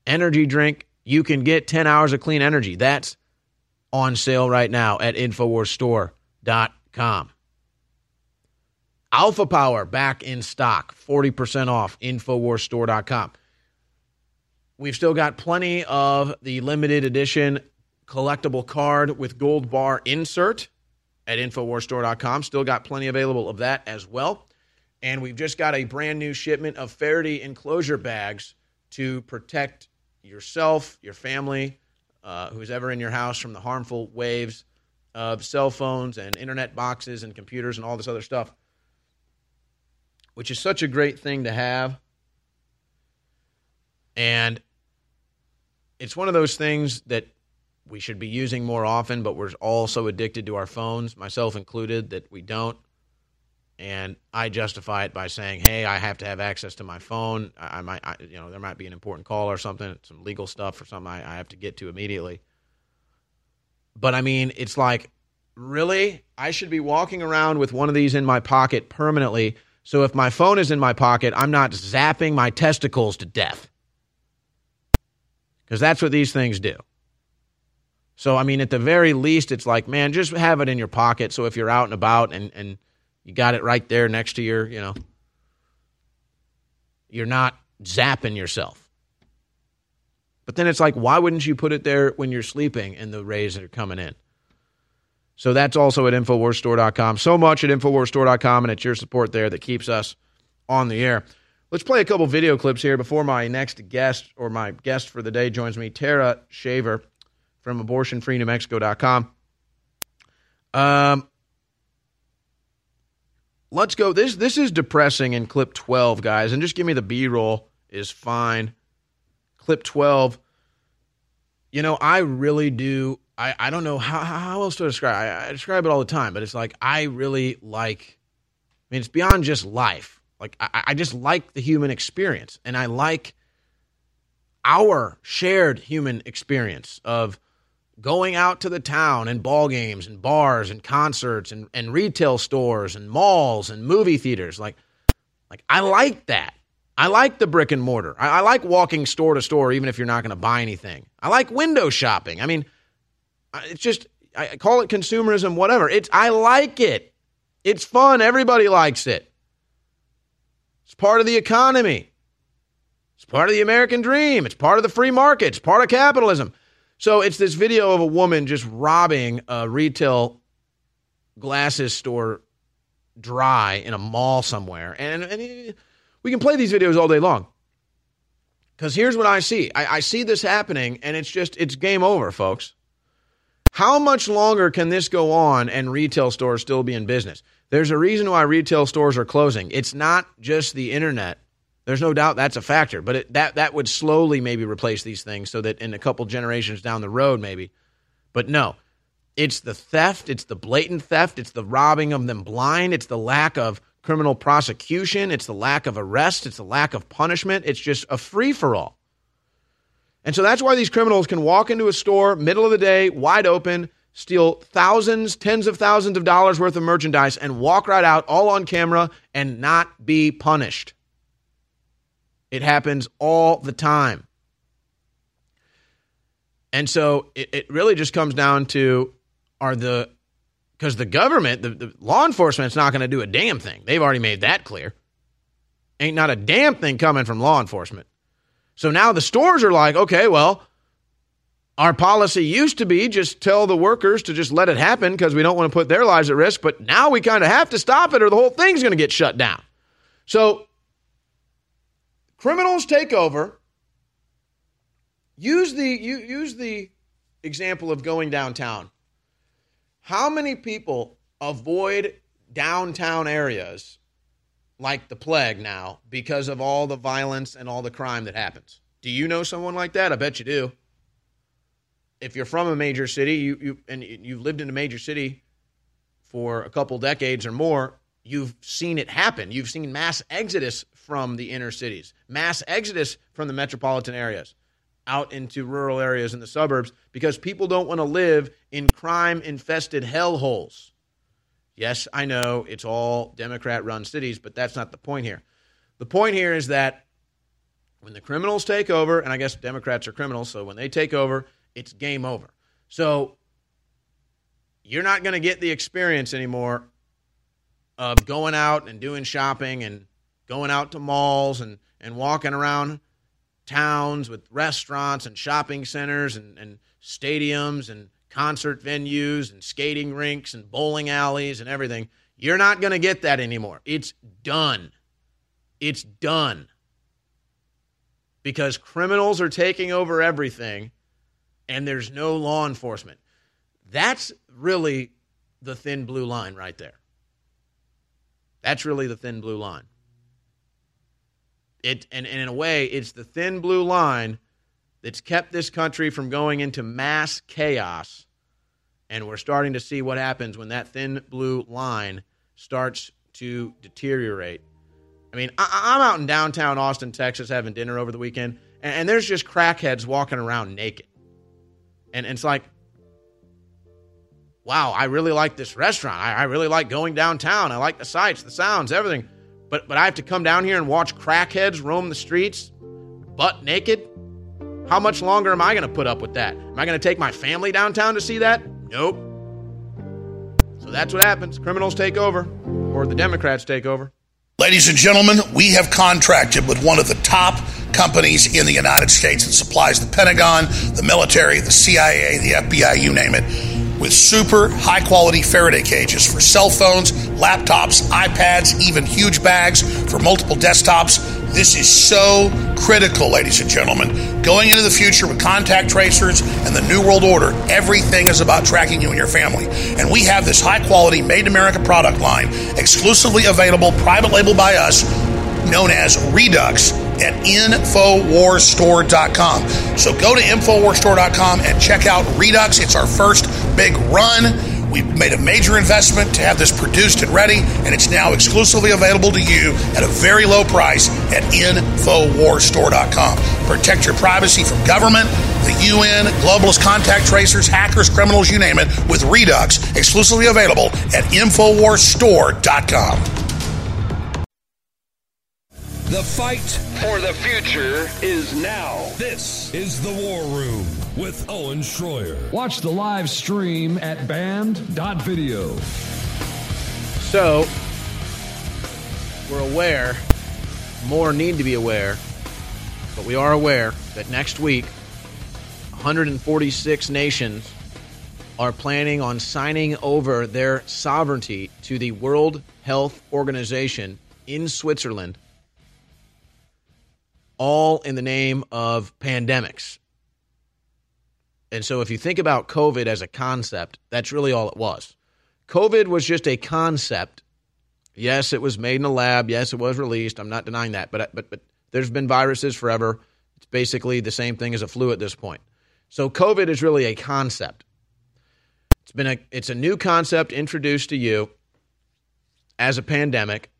energy drink you can get 10 hours of clean energy. That's on sale right now at InfoWarsStore.com. Alpha Power back in stock, 40% off, InfoWarsStore.com. We've still got plenty of the limited edition collectible card with gold bar insert at InfoWarsStore.com. Still got plenty available of that as well. And we've just got a brand new shipment of Faraday enclosure bags to protect yourself, your family, uh, who's ever in your house from the harmful waves of cell phones and internet boxes and computers and all this other stuff, which is such a great thing to have. And it's one of those things that we should be using more often, but we're all so addicted to our phones, myself included, that we don't. And I justify it by saying, "Hey, I have to have access to my phone. I, I might, I, you know, there might be an important call or something, some legal stuff or something I, I have to get to immediately." But I mean, it's like, really, I should be walking around with one of these in my pocket permanently. So if my phone is in my pocket, I'm not zapping my testicles to death because that's what these things do. So, I mean, at the very least, it's like, man, just have it in your pocket. So if you're out and about and, and you got it right there next to your, you know, you're not zapping yourself. But then it's like, why wouldn't you put it there when you're sleeping and the rays are coming in? So that's also at InfoWarsStore.com. So much at InfoWarsStore.com, and it's your support there that keeps us on the air. Let's play a couple video clips here before my next guest or my guest for the day joins me, Tara Shaver from abortionfreenewmexico.com. Um, let's go. This this is depressing in clip 12, guys, and just give me the B-roll is fine. Clip 12. You know, I really do. I, I don't know how, how else to describe. I, I describe it all the time, but it's like I really like. I mean, it's beyond just life. Like I, I just like the human experience, and I like our shared human experience of going out to the town and ball games and bars and concerts and, and retail stores and malls and movie theaters. Like, like I like that. I like the brick and mortar. I, I like walking store to store, even if you're not going to buy anything. I like window shopping. I mean, it's just I call it consumerism, whatever. It's I like it. It's fun. Everybody likes it. It's part of the economy. It's part of the American dream. It's part of the free market. It's part of capitalism. So it's this video of a woman just robbing a retail glasses store dry in a mall somewhere. And, and we can play these videos all day long. Because here's what I see I, I see this happening, and it's just, it's game over, folks. How much longer can this go on and retail stores still be in business? There's a reason why retail stores are closing. It's not just the internet. There's no doubt that's a factor, but it, that that would slowly maybe replace these things so that in a couple generations down the road, maybe. But no, it's the theft, it's the blatant theft, it's the robbing of them blind, it's the lack of criminal prosecution, it's the lack of arrest, it's the lack of punishment. It's just a free for all. And so that's why these criminals can walk into a store, middle of the day, wide open, steal thousands, tens of thousands of dollars worth of merchandise, and walk right out all on camera and not be punished. It happens all the time. And so it, it really just comes down to are the because the government, the, the law enforcement's not going to do a damn thing. They've already made that clear. Ain't not a damn thing coming from law enforcement. So now the stores are like, okay, well, our policy used to be just tell the workers to just let it happen because we don't want to put their lives at risk, but now we kind of have to stop it or the whole thing's going to get shut down. So criminals take over. Use the use the example of going downtown. How many people avoid downtown areas like the plague now because of all the violence and all the crime that happens? Do you know someone like that? I bet you do. If you're from a major city, you, you and you've lived in a major city for a couple decades or more, you've seen it happen. You've seen mass exodus from the inner cities, mass exodus from the metropolitan areas out into rural areas in the suburbs because people don't want to live in crime infested hellholes. Yes, I know it's all Democrat run cities, but that's not the point here. The point here is that when the criminals take over, and I guess Democrats are criminals, so when they take over, it's game over. So you're not going to get the experience anymore of going out and doing shopping and going out to malls and, and walking around towns with restaurants and shopping centers and, and stadiums and concert venues and skating rinks and bowling alleys and everything. You're not going to get that anymore. It's done. It's done. Because criminals are taking over everything and there's no law enforcement. That's really the thin blue line right there. That's really the thin blue line. It and, and in a way, it's the thin blue line that's kept this country from going into mass chaos. And we're starting to see what happens when that thin blue line starts to deteriorate. I mean, I, am out in downtown Austin, Texas, having dinner over the weekend, and, and there's just crackheads walking around naked. And, and, it's like, wow, I really like this restaurant. I, I really like going downtown. I like the sights, the sounds, everything. But but I have to come down here and watch crackheads roam the streets, butt naked. How much longer am I going to put up with that? Am I going to take my family downtown to see that? Nope. So that's what happens. Criminals take over, or the Democrats take over. Ladies and gentlemen, we have contracted with one of the top companies in the United States that supplies the Pentagon, the military, the CIA, the FBI, you name it with super high quality Faraday cages for cell phones, laptops, iPads, even huge bags for multiple desktops. This is so critical, ladies and gentlemen. Going into the future with contact tracers and the New World Order, everything is about tracking you and your family. And we have this high quality, made in America product line exclusively available, private label by us, known as Redux at InfoWarsStore.com. So go to InfoWarsStore.com and check out Redux. It's our first big run. We've made a major investment to have this produced and ready, and it's now exclusively available to you at a very low price at InfoWarsStore.com. Protect your privacy from government, the UN, globalist contact tracers, hackers, criminals, you name it, with Redux, exclusively available at InfoWarsStore.com. The fight for the future is now. This is the War Room with Owen Schroyer. Watch the live stream at banned.video. So, we're aware, more need to be aware, but we are aware that next week, 146 nations are planning on signing over their sovereignty to the World Health Organization in Switzerland, all in the name of pandemics. And so, if you think about COVID as a concept, that's really all it was. COVID was just a concept. Yes, it was made in a lab. Yes, it was released. I'm not denying that. But but but there's been viruses forever. It's basically the same thing as a flu at this point. So COVID is really a concept. It's been a it's a new concept introduced to you as a pandemic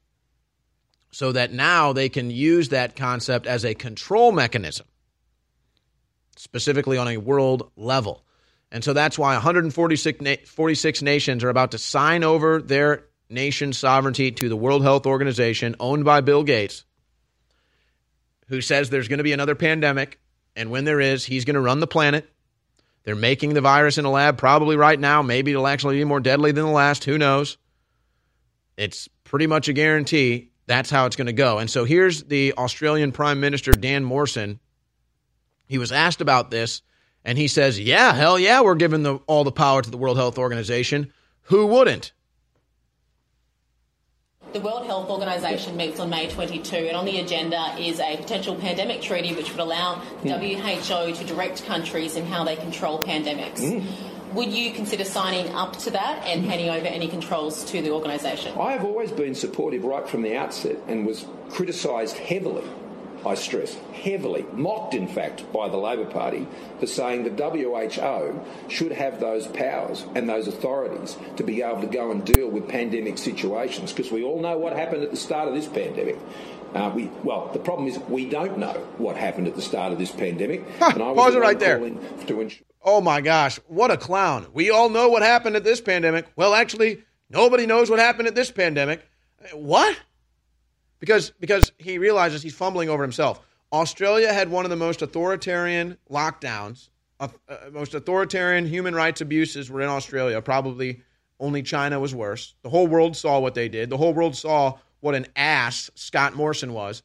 so that now they can use that concept as a control mechanism specifically on a world level. And so that's why 146 na- 46 nations are about to sign over their nation's sovereignty to the World Health Organization, owned by Bill Gates, who says there's going to be another pandemic. And when there is, he's going to run the planet. They're making the virus in a lab probably right now. Maybe it'll actually be more deadly than the last. Who knows? It's pretty much a guarantee that's how it's going to go. And so here's the Australian Prime Minister, Dan Morrison. He was asked about this, and he says, Yeah, hell yeah, we're giving the, all the power to the World Health Organization. Who wouldn't? The World Health Organization meets on May 22, and on the agenda is a potential pandemic treaty which would allow the WHO to direct countries in how they control pandemics. Mm. Would you consider signing up to that and handing over any controls to the organisation? I have always been supportive right from the outset and was criticised heavily, I stress, heavily, mocked in fact by the Labor Party for saying the WHO should have those powers and those authorities to be able to go and deal with pandemic situations because we all know what happened at the start of this pandemic. Uh, we, well, the problem is we don't know what happened at the start of this pandemic. and I was pause it right there. To ensure Oh my gosh, what a clown. We all know what happened at this pandemic. Well, actually, nobody knows what happened at this pandemic. What? Because because he realizes he's fumbling over himself. Australia had one of the most authoritarian lockdowns, uh, uh, most authoritarian human rights abuses were in Australia. Probably only China was worse. The whole world saw what they did. The whole world saw what an ass Scott Morrison was.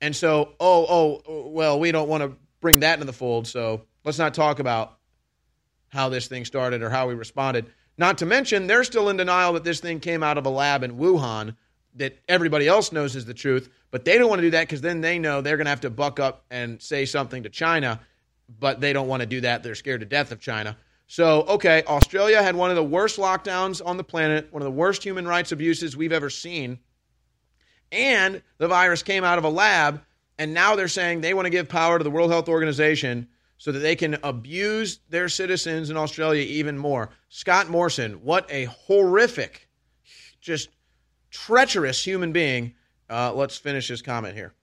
And so, oh, oh, well, we don't want to bring that into the fold. So let's not talk about how this thing started or how we responded. Not to mention, they're still in denial that this thing came out of a lab in Wuhan that everybody else knows is the truth, but they don't want to do that because then they know they're going to have to buck up and say something to China, but they don't want to do that. They're scared to death of China. So, okay, Australia had one of the worst lockdowns on the planet, one of the worst human rights abuses we've ever seen. And the virus came out of a lab, and now they're saying they want to give power to the World Health Organization so that they can abuse their citizens in Australia even more. Scott Morrison, what a horrific, just treacherous human being. Uh, let's finish his comment here.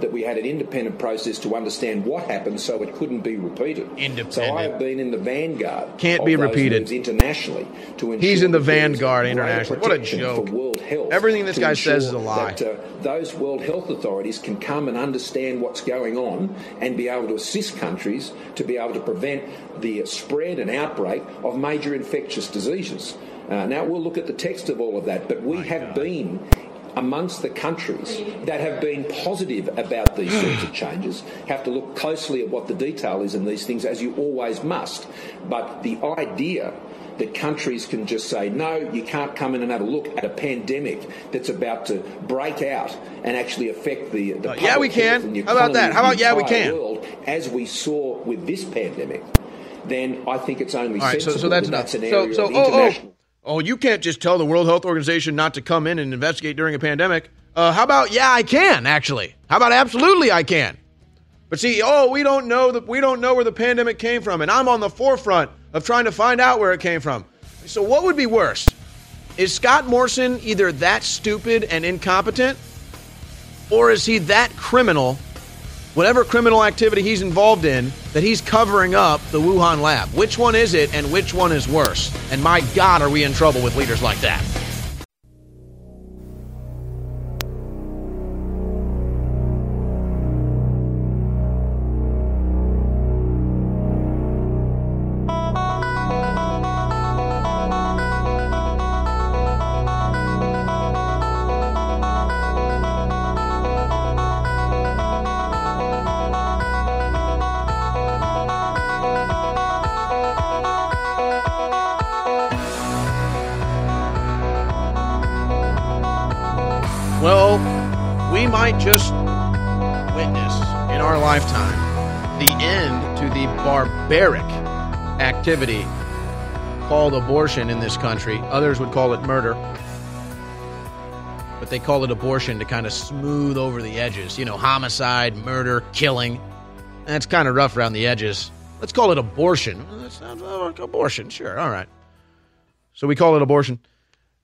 That we had an independent process to understand what happened so it couldn't be repeated. Independent. So I have been in the vanguard. Can't of be repeated. internationally to ensure He's in the that there is vanguard internationally. What a joke. For World Health Everything this guy says is a lie. That, uh, those World Health authorities can come and understand what's going on and be able to assist countries to be able to prevent the spread and outbreak of major infectious diseases. Uh, now we'll look at the text of all of that, but we have been amongst the countries that have been positive about these sorts of changes have to look closely at what the detail is in these things, as you always must. But the idea that countries can just say, no, you can't come in and have a look at a pandemic that's about to break out and actually affect the, the Uh, yeah, we can. How about that? How about yeah, we can? World, as we saw with this pandemic, then I think it's only All right, so, sensible so that's that enough. that's an So, area so of oh, international oh, oh, you can't just tell the World Health Organization not to come in and investigate during a pandemic. Uh, how about yeah, I can actually. How about absolutely I can. But see, oh, we don't know that we don't know where the pandemic came from, and I'm on the forefront of trying to find out where it came from. So what would be worse? Is Scott Morrison either that stupid and incompetent, or is he that criminal, whatever criminal activity he's involved in, that he's covering up the Wuhan lab? Which one is it, and which one is worse? And my God, are we in trouble with leaders like that? Activity called abortion in this country. Others would call it murder. But they call it abortion to kind of smooth over the edges. You know, homicide, murder, killing. That's kind of rough around the edges. Let's call it abortion. That sounds like abortion. Sure. All right. So we call it abortion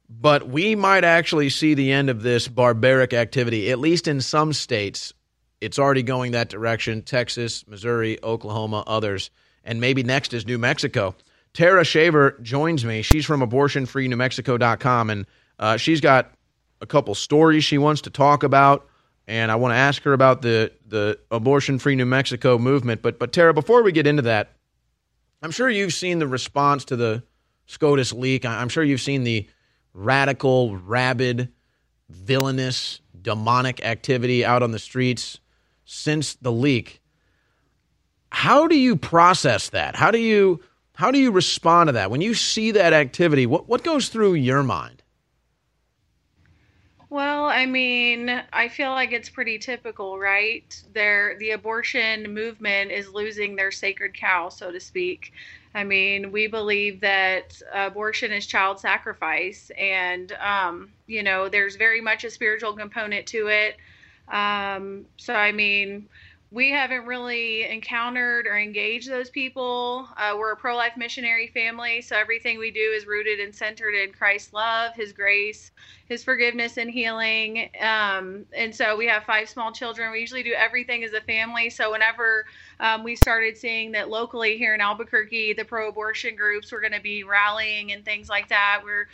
but we might actually see the end of this barbaric activity, at least in some states. It's already going that direction Texas, Missouri, Oklahoma, others. And maybe next is New Mexico. Tara Shaver joins me. She's from abortionfreenewmexico.com, and uh, she's got a couple stories she wants to talk about. And I want to ask her about the, the Abortion Free New Mexico movement. But, but Tara, before we get into that, I'm sure you've seen the response to the SCOTUS leak. I'm sure you've seen the radical, rabid, villainous, demonic activity out on the streets since the leak. How do you process that? How do you how do you respond to that? When you see that activity, what, what goes through your mind? Well, I mean, I feel like it's pretty typical, right? There, the abortion movement is losing their sacred cow, so to speak. I mean, we believe that abortion is child sacrifice, and um, you know, there's very much a spiritual component to it. Um, so, I mean, we haven't really encountered or engaged those people. Uh, we're a pro life missionary family, so everything we do is rooted and centered in Christ's love, His grace, His forgiveness, and healing. Um, and so we have five small children. We usually do everything as a family. So whenever um, we started seeing that locally here in Albuquerque, the pro abortion groups were going to be rallying and things like that, we're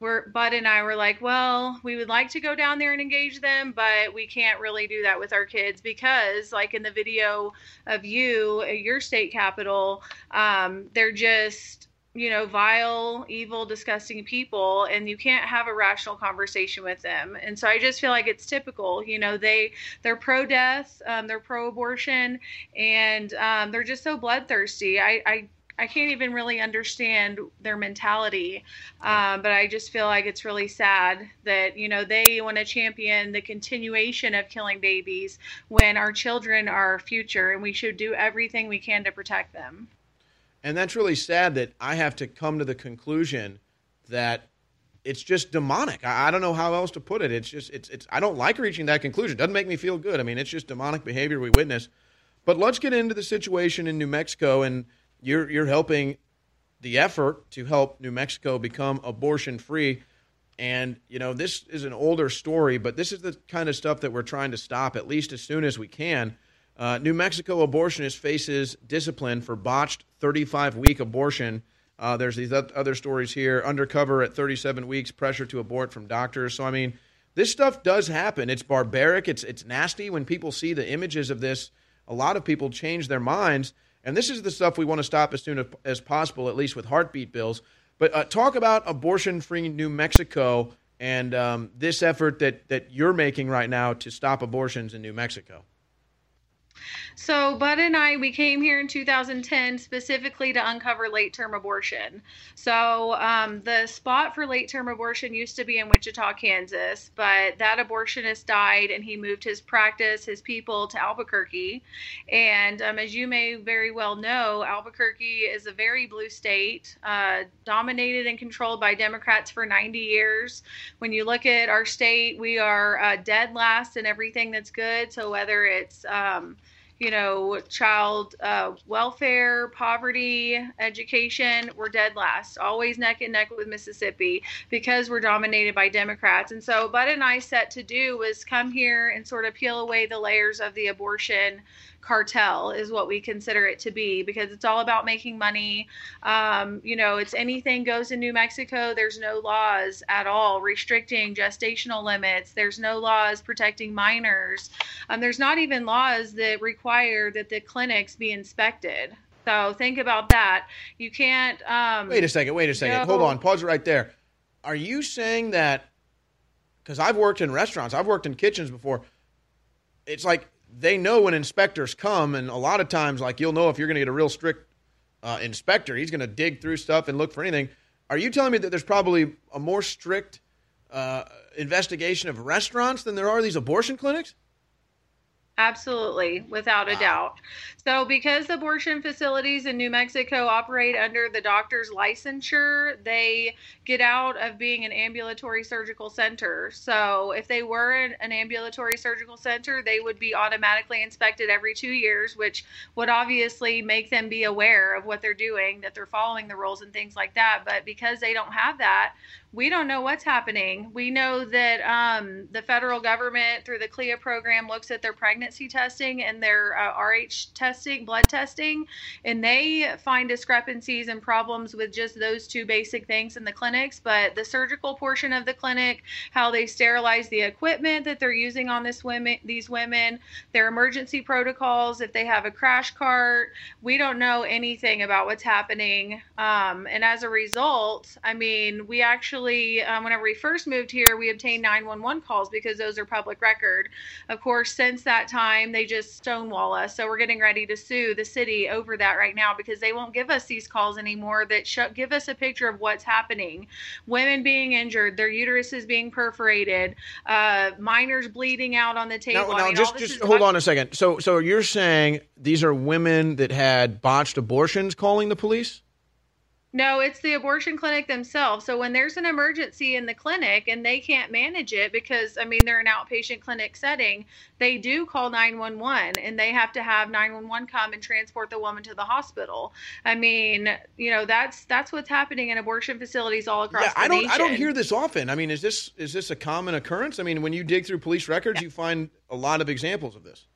we're Bud and I were like, well, we would like to go down there and engage them, but we can't really do that with our kids because, like in the video of you at your state capital, um, they're just you know vile, evil, disgusting people, and you can't have a rational conversation with them. And so I just feel like it's typical. You know, they they're pro-death, um, they're pro-abortion, and um, they're just so bloodthirsty. I, I I can't even really understand their mentality. Um, but I just feel like it's really sad that, you know, they want to champion the continuation of killing babies when our children are our future and we should do everything we can to protect them. And that's really sad that I have to come to the conclusion that it's just demonic. I, I don't know how else to put it. It's just it's it's I don't like reaching that conclusion. It doesn't make me feel good. I mean, it's just demonic behavior we witness. But let's get into the situation in New Mexico and you're you're helping the effort to help New Mexico become abortion free. And you know, this is an older story, but this is the kind of stuff that we're trying to stop at least as soon as we can. Uh, New Mexico abortionist faces discipline for botched 35 week abortion. Uh, there's these other stories here undercover at 37 weeks, pressure to abort from doctors. So, I mean, this stuff does happen. It's barbaric, it's, it's nasty. When people see the images of this, a lot of people change their minds. And this is the stuff we want to stop as soon as possible, at least with heartbeat bills. But uh, talk about abortion free New Mexico and um, this effort that that you're making right now to stop abortions in New Mexico? So, Bud and I, we came here in 2010 specifically to uncover late term abortion. So, um, the spot for late term abortion used to be in Wichita, Kansas, but that abortionist died and he moved his practice, his people to Albuquerque. And um, as you may very well know, Albuquerque is a very blue state, uh, dominated and controlled by Democrats for 90 years. When you look at our state, we are uh, dead last in everything that's good. So, whether it's um, you know, child uh, welfare, poverty, education, we're dead last, always neck and neck with Mississippi because we're dominated by Democrats. And so, Bud and I set to do was come here and sort of peel away the layers of the abortion cartel is what we consider it to be because it's all about making money. Um, you know, it's anything goes in New Mexico. There's no laws at all restricting gestational limits. There's no laws protecting minors. Um, there's not even laws that require that the clinics be inspected. So think about that. You can't. Um, wait a second. Wait a second. go- Hold on. Pause it right there. Are you saying that? Because I've worked in restaurants, I've worked in kitchens before. It's like they know when inspectors come, and a lot of times, like you'll know if you're going to get a real strict uh, inspector, he's going to dig through stuff and look for anything. Are you telling me that there's probably a more strict uh, investigation of restaurants than there are these abortion clinics? Absolutely, without a doubt. So, because abortion facilities in New Mexico operate under the doctor's licensure, they get out of being an ambulatory surgical center. So, if they were an, an ambulatory surgical center, they would be automatically inspected every two years, which would obviously make them be aware of what they're doing, that they're following the rules and things like that. But because they don't have that, we don't know what's happening. We know that um, the federal government, through the CLIA program, looks at their pregnancy testing and their uh, RH testing, blood testing, and they find discrepancies and problems with just those two basic things in the clinics. But the surgical portion of the clinic, how they sterilize the equipment that they're using on this women, these women, their emergency protocols, if they have a crash cart, we don't know anything about what's happening. Um, and as a result, I mean, we actually, um, whenever we first moved here, we obtained 911 calls because those are public record. Of course, since that time, they just stonewall us. So we're getting ready to sue the city over that right now because they won't give us these calls anymore that show, give us a picture of what's happening. Women being injured, their uteruses being perforated, uh, minors bleeding out on the table. Now, I mean, just just hold on a second. So so you're saying these are women that had botched abortions calling the police? No, it's the abortion clinic themselves. So when there's an emergency in the clinic and they can't manage it because I mean they're an outpatient clinic setting, they do call 911 and they have to have 911 come and transport the woman to the hospital. I mean, you know, that's that's what's happening in abortion facilities all across Yeah, the I don't nation. I don't hear this often. I mean, is this is this a common occurrence? I mean, when you dig through police records, you find a lot of examples of this.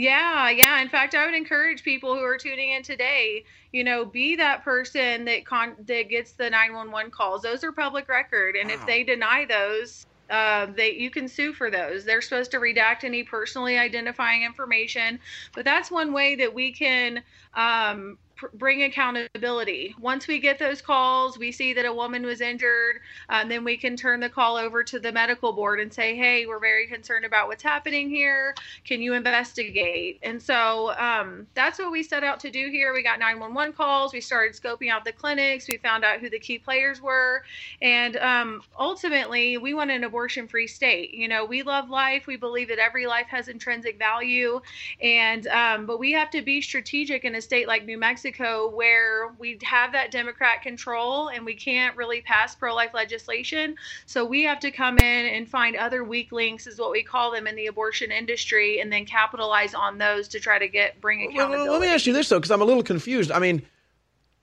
Yeah, yeah. In fact, I would encourage people who are tuning in today, you know, be that person that con- that gets the 911 calls. Those are public record, and if they deny those, uh, they you can sue for those. They're supposed to redact any personally identifying information, but that's one way that we can um, bring accountability. Once we get those calls, we see that a woman was injured, um, then we can turn the call over to the medical board and say, "Hey, we're very concerned about what's happening here. Can you investigate?" And so um, that's what we set out to do here. We got 911 calls. We started scoping out the clinics. We found out who the key players were, and um, ultimately, we want an abortion-free state. You know, we love life. We believe that every life has intrinsic value, and um, but we have to be strategic in a state like New Mexico where we have that Democrat control and we can't really pass pro-life legislation. So we have to come in and find other weak links, is what we call them in the abortion industry, and then capitalize on those to try to get bring Well, accountability. let me ask you this though, because I'm a little confused. I mean,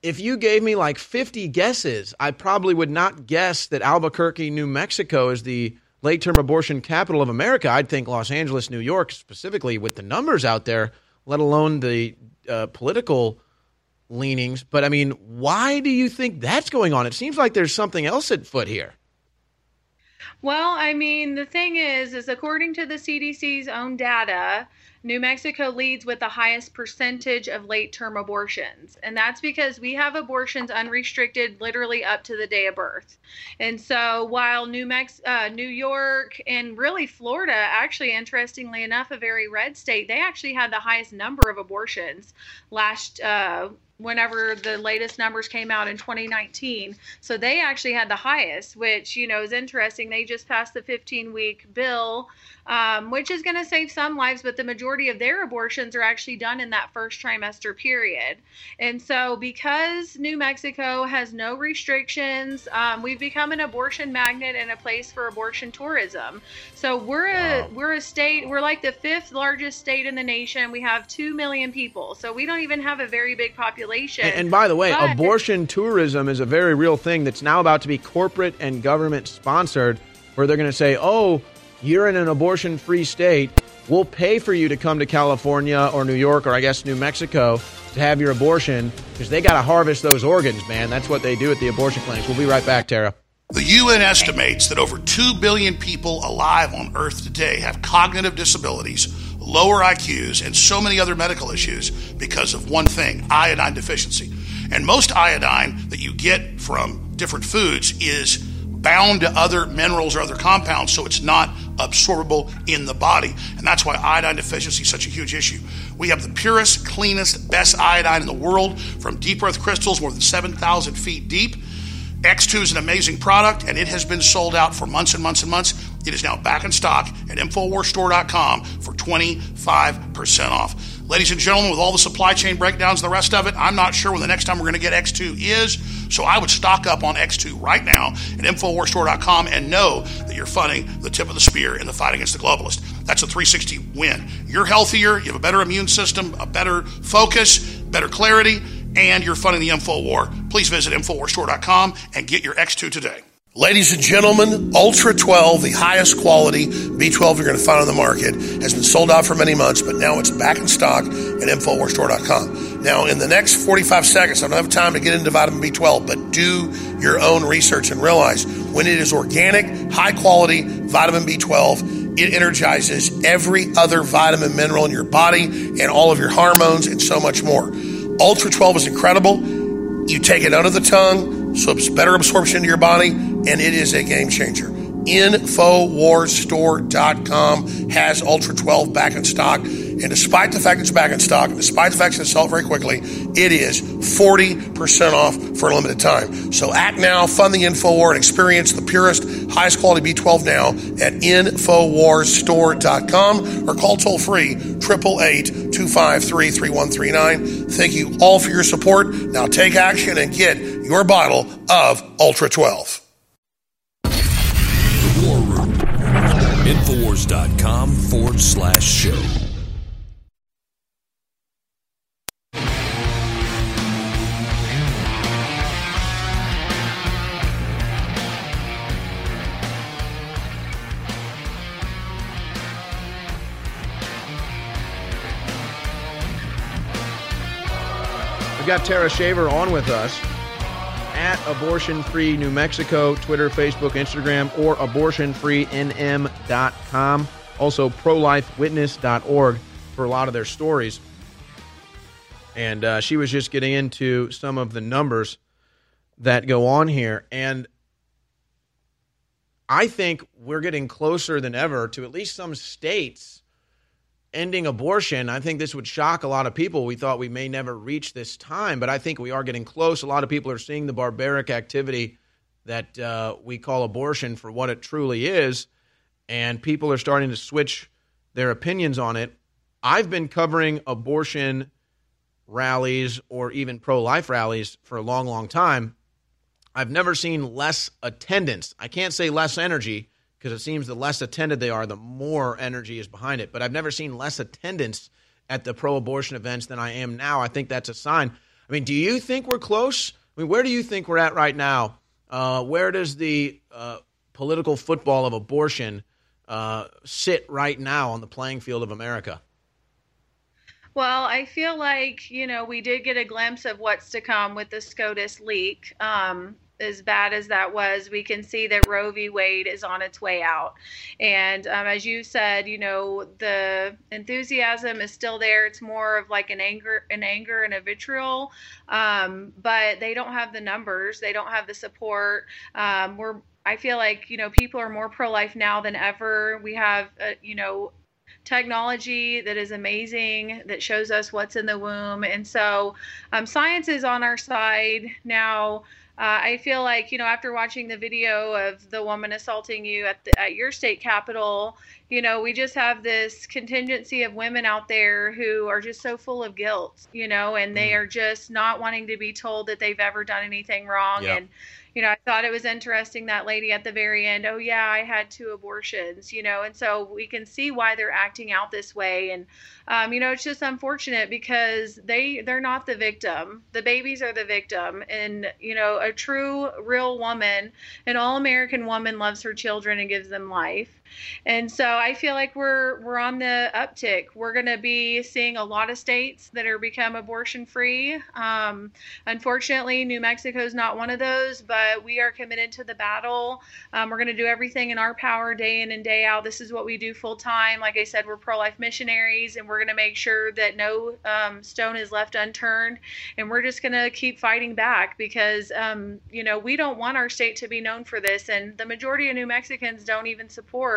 if you gave me like 50 guesses, I probably would not guess that Albuquerque, New Mexico, is the late-term abortion capital of America. I'd think Los Angeles, New York, specifically with the numbers out there, let alone the uh, political leanings. But I mean, why do you think that's going on? It seems like there's something else at foot here. Well, I mean, the thing is, is, according to the CDC's own data, New Mexico leads with the highest percentage of late term abortions. And that's because we have abortions unrestricted literally up to the day of birth. And so while New Mex uh, New York and really Florida, actually interestingly enough, a very red state, they actually had the highest number of abortions last uh, whenever the latest numbers came out in 2019. So they actually had the highest, which, you know, is interesting. They just passed the 15 week bill, um, which is going to save some lives, but the majority of their abortions are actually done in that first trimester period. And so because New Mexico has no restrictions, um, we've become an abortion magnet and a place for abortion tourism. So we're a wow. we're a state, we're like the fifth largest state in the nation. We have 2 million people. So we don't even have a very big population population. And, and by the way, but, abortion tourism is a very real thing that's now about to be corporate and government sponsored, where they're going to say, oh, you're in an abortion free state. We'll pay for you to come to California or New York or I guess New Mexico to have your abortion because they got to harvest those organs, man. That's what they do at the abortion clinics. We'll be right back, Tara. The UN estimates that over 2 billion people alive on Earth today have cognitive disabilities lower IQs, and so many other medical issues because of one thing iodine deficiency. And most iodine that you get from different foods is bound to other minerals or other compounds, so it's not absorbable in the body. And that's why iodine deficiency is such a huge issue. We have the purest, cleanest, best iodine in the world from deep earth crystals more than 7,000 feet deep. X2 is an amazing product, and it has been sold out for months and months and months. It is now back in stock at InfoWarsStore.com for 25% off. Ladies and gentlemen, with all the supply chain breakdowns and the rest of it, I'm not sure when the next time we're going to get X2 is. So I would stock up on X2 right now at InfoWarsStore.com and know that you're funding the tip of the spear in the fight against the globalist. That's a 360 win. You're healthier, you have a better immune system, a better focus, better clarity and you're funding the Info War, please visit InfoWarsStore.com and get your X2 today. Ladies and gentlemen, Ultra 12, the highest quality B12 you're going to find on the market, has been sold out for many months, but now it's back in stock at InfoWarsStore.com. Now, in the next 45 seconds, I don't have time to get into vitamin B12, but do your own research and realize when it is organic, high quality vitamin B12, it energizes every other vitamin mineral in your body and all of your hormones and so much more. Ultra 12 is incredible. You take it under the tongue, so it's better absorption into your body, and it is a game changer. Infowarsstore.com has Ultra 12 back in stock. And despite the fact it's back in stock, despite the fact it's it very quickly, it is 40% off for a limited time. So act now, fund the InfoWar, and experience the purest, highest quality B12 now at InfoWarsStore.com or call toll free 888 253 3139. Thank you all for your support. Now take action and get your bottle of Ultra 12. Infowars.com forward slash show. We've got Tara Shaver on with us at Abortion Free New Mexico, Twitter, Facebook, Instagram, or abortionfreenm.com. Also, prolifewitness.org for a lot of their stories. And uh, she was just getting into some of the numbers that go on here. And I think we're getting closer than ever to at least some states ending abortion, I think this would shock a lot of people. We thought we may never reach this time, but I think we are getting close. A lot of people are seeing the barbaric activity that uh, we call abortion for what it truly is, and people are starting to switch their opinions on it. I've been covering abortion rallies or even pro life rallies for a long, long time. I've never seen less attendance. I can't say less energy because it seems the less attended they are, the more energy is behind it. But I've never seen less attendance at the pro abortion events than I am now. I think that's a sign. I mean, do you think we're close? I mean, where do you think we're at right now? Uh, where does the uh, political football of abortion uh, sit right now on the playing field of America? Well, I feel like, you know, we did get a glimpse of what's to come with the SCOTUS leak. Um, as bad as that was, we can see that Roe v. Wade is on its way out. And um, as you said, you know, the enthusiasm is still there. It's more of like an anger, an anger and a vitriol. Um, but they don't have the numbers. They don't have the support. Um, we're I feel like you know people are more pro-life now than ever. We have uh, you know technology that is amazing that shows us what's in the womb, and so um, science is on our side now. Uh, I feel like you know after watching the video of the woman assaulting you at the, at your state capitol, you know we just have this contingency of women out there who are just so full of guilt, you know, and they are just not wanting to be told that they've ever done anything wrong, Yep. and you know, I thought it was interesting that lady at the very end, oh yeah, I had two abortions, you know, and so we can see why they're acting out this way. And, um, you know, it's just unfortunate because they, they're not the victim. The babies are the victim. And, you know, a true, real woman, an all American woman loves her children and gives them life. And so I feel like we're we're on the uptick. We're going to be seeing a lot of states that are become abortion free. Um, unfortunately, New Mexico is not one of those, but we are committed to the battle. Um, we're going to do everything in our power, day in and day out. This is what we do full time. Like I said, we're pro life missionaries, and we're going to make sure that no um, stone is left unturned. And we're just going to keep fighting back because um, you know we don't want our state to be known for this, and the majority of New Mexicans don't even support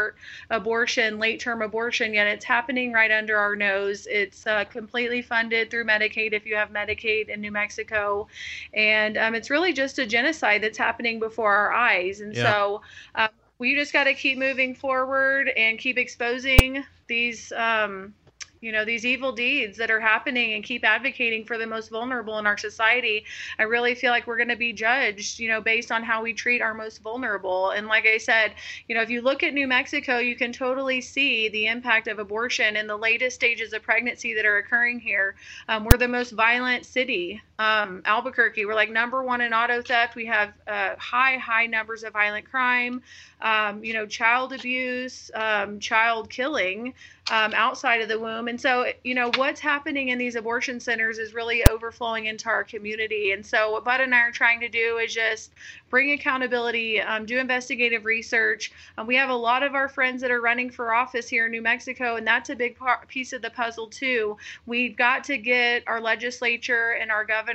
abortion, late term abortion, yet it's happening right under our nose. It's uh, completely funded through Medicaid if you have Medicaid in New Mexico. And um, it's really just a genocide that's happening before our eyes. And Yeah. so um, we just got to keep moving forward and keep exposing these. Um, you know these evil deeds that are happening and keep advocating for the most vulnerable in our society i really feel like we're going to be judged you know based on how we treat our most vulnerable. And like i said you know if you look at new mexico you can totally see the impact of abortion in the latest stages of pregnancy that are occurring here. Um, we're the most violent city um, albuquerque we're like number one in auto theft we have uh, high high numbers of violent crime um, you know child abuse um, child killing um, outside of the womb. And so, you know, what's happening in these abortion centers is really overflowing into our community. And so, what Bud and I are trying to do is just bring accountability, um, do investigative research. Um, we have a lot of our friends that are running for office here in New Mexico, and that's a big piece of the puzzle, too. We've got to get our legislature and our governor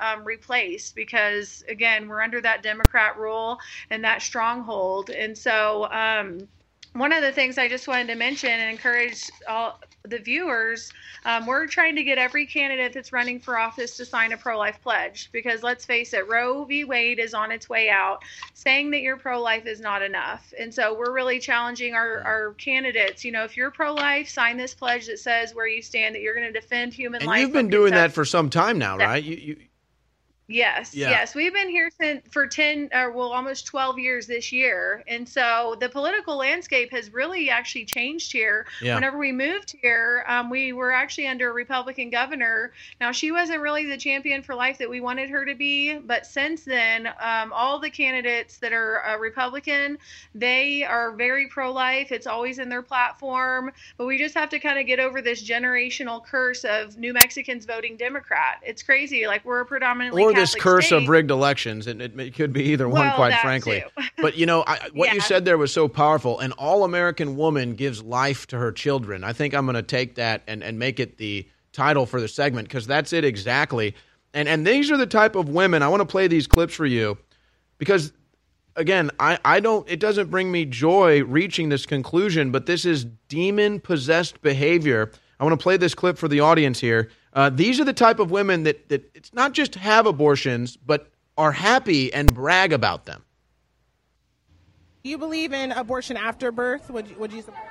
um, replaced because, again, we're under that Democrat rule and that stronghold. And so, um, one of the things I just wanted to mention and encourage all the viewers, um, we're trying to get every candidate that's running for office to sign a pro life pledge because let's face it, Roe v. Wade is on its way out. Saying that you're pro life is not enough. And so we're really challenging our, our candidates. You know, if you're pro life, sign this pledge that says where you stand, that you're going to defend human And life. you've been doing that for some time now, right? You, you, Yes, Yeah. yes. We've been here since for 10 or well almost 12 years this year. And so the political landscape has really actually changed here. Yeah. Whenever we moved here, um, we were actually under a Republican governor. Now she wasn't really the champion for life that we wanted her to be, but since then, um, all the candidates that are uh, Republican, they are very pro-life. It's always in their platform, but we just have to kind of get over this generational curse of New Mexicans voting Democrat. It's crazy. Like we're predominantly this Catholic curse state. of rigged elections, and it, it could be either one, quite frankly. but you know, I, what you said there was so powerful. An all-American woman gives life to her children. I think I'm going to take that and, and make it the title for the segment because that's it exactly. And and these are the type of women I want to play these clips for you because again, I, I don't it doesn't bring me joy reaching this conclusion, but this is demon possessed behavior. I want to play this clip for the audience here. Uh, these are the type of women that, that it's not just have abortions, but are happy and brag about them. Do you believe in abortion after birth? Would you, would you support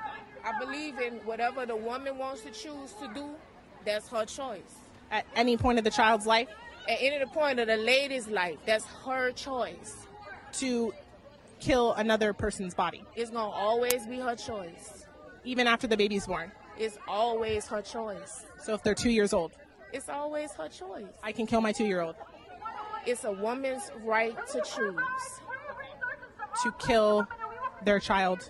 I believe in whatever the woman wants to choose to do, that's her choice. at any point of the child's life? At any point of the lady's life, that's her choice. To kill another person's body, It's gonna always be her choice. even after the baby's born. It's always her choice. So if they're two years old, It's always her choice. I can kill my two year old. It's a woman's right to choose. To kill their child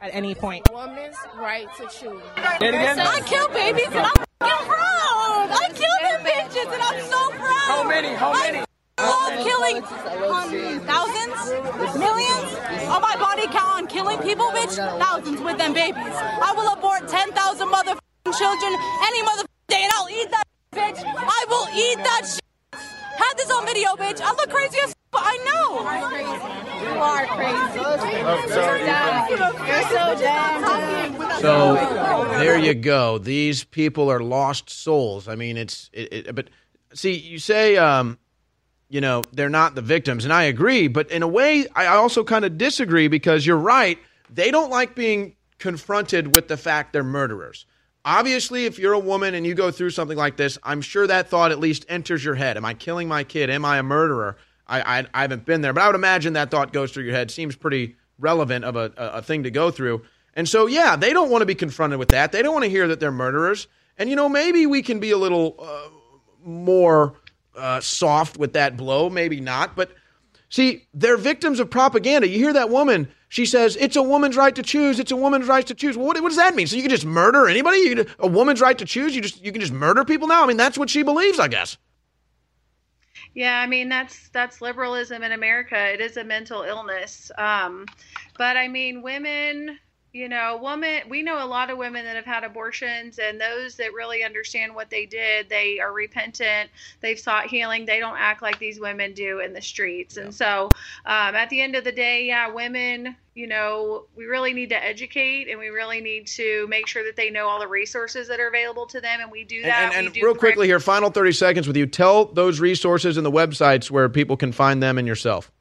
at any point. Woman's right to choose. Say it again. I kill babies and I'm proud. I killed them bitches and I'm so proud. How many? How many? All killing hundreds, thousands, millions of my body count on killing people, bitch. Thousands with them babies. I will abort 10,000 motherfucking children any motherfucking day, and I'll eat that bitch. I will eat that shit. Had this on video, bitch. I look crazy as but I know. You are crazy. Oh, sorry. You're so damn So there you go. These people are lost souls. I mean, it's it, it, but see, you say, um, you know, they're not the victims, and I agree. But in a way, I also kind of disagree because you're right. They don't like being confronted with the fact they're murderers. Obviously, if you're a woman and you go through something like this, I'm sure that thought at least enters your head. Am I killing my kid? Am I a murderer? I, I, I haven't been there, but I would imagine that thought goes through your head. Seems pretty relevant of a, a, a thing to go through. And so, yeah, they don't want to be confronted with that. They don't want to hear that they're murderers. And, you know, maybe we can be a little uh, more uh, soft with that blow. Maybe not. But see, they're victims of propaganda. You hear that woman, she says, it's a woman's right to choose. It's a woman's right to choose. Well, what, what does that mean? So you can just murder anybody? You can, a woman's right to choose? You, just, you can just murder people now? I mean, that's what she believes, I guess. Yeah, I mean that's that's liberalism in America. It is a mental illness. Um, but I mean, women, you know, woman We know a lot of women that have had abortions, and those that really understand what they did, they are repentant. They've sought healing. They don't act like these women do in the streets. And so, um, at the end of the day, yeah, women. You know, we really need to educate, and we really need to make sure that they know all the resources that are available to them, and we do that. And, and, we do real quickly here, final 30 seconds with you. Tell those resources and the websites where people can find them and yourself.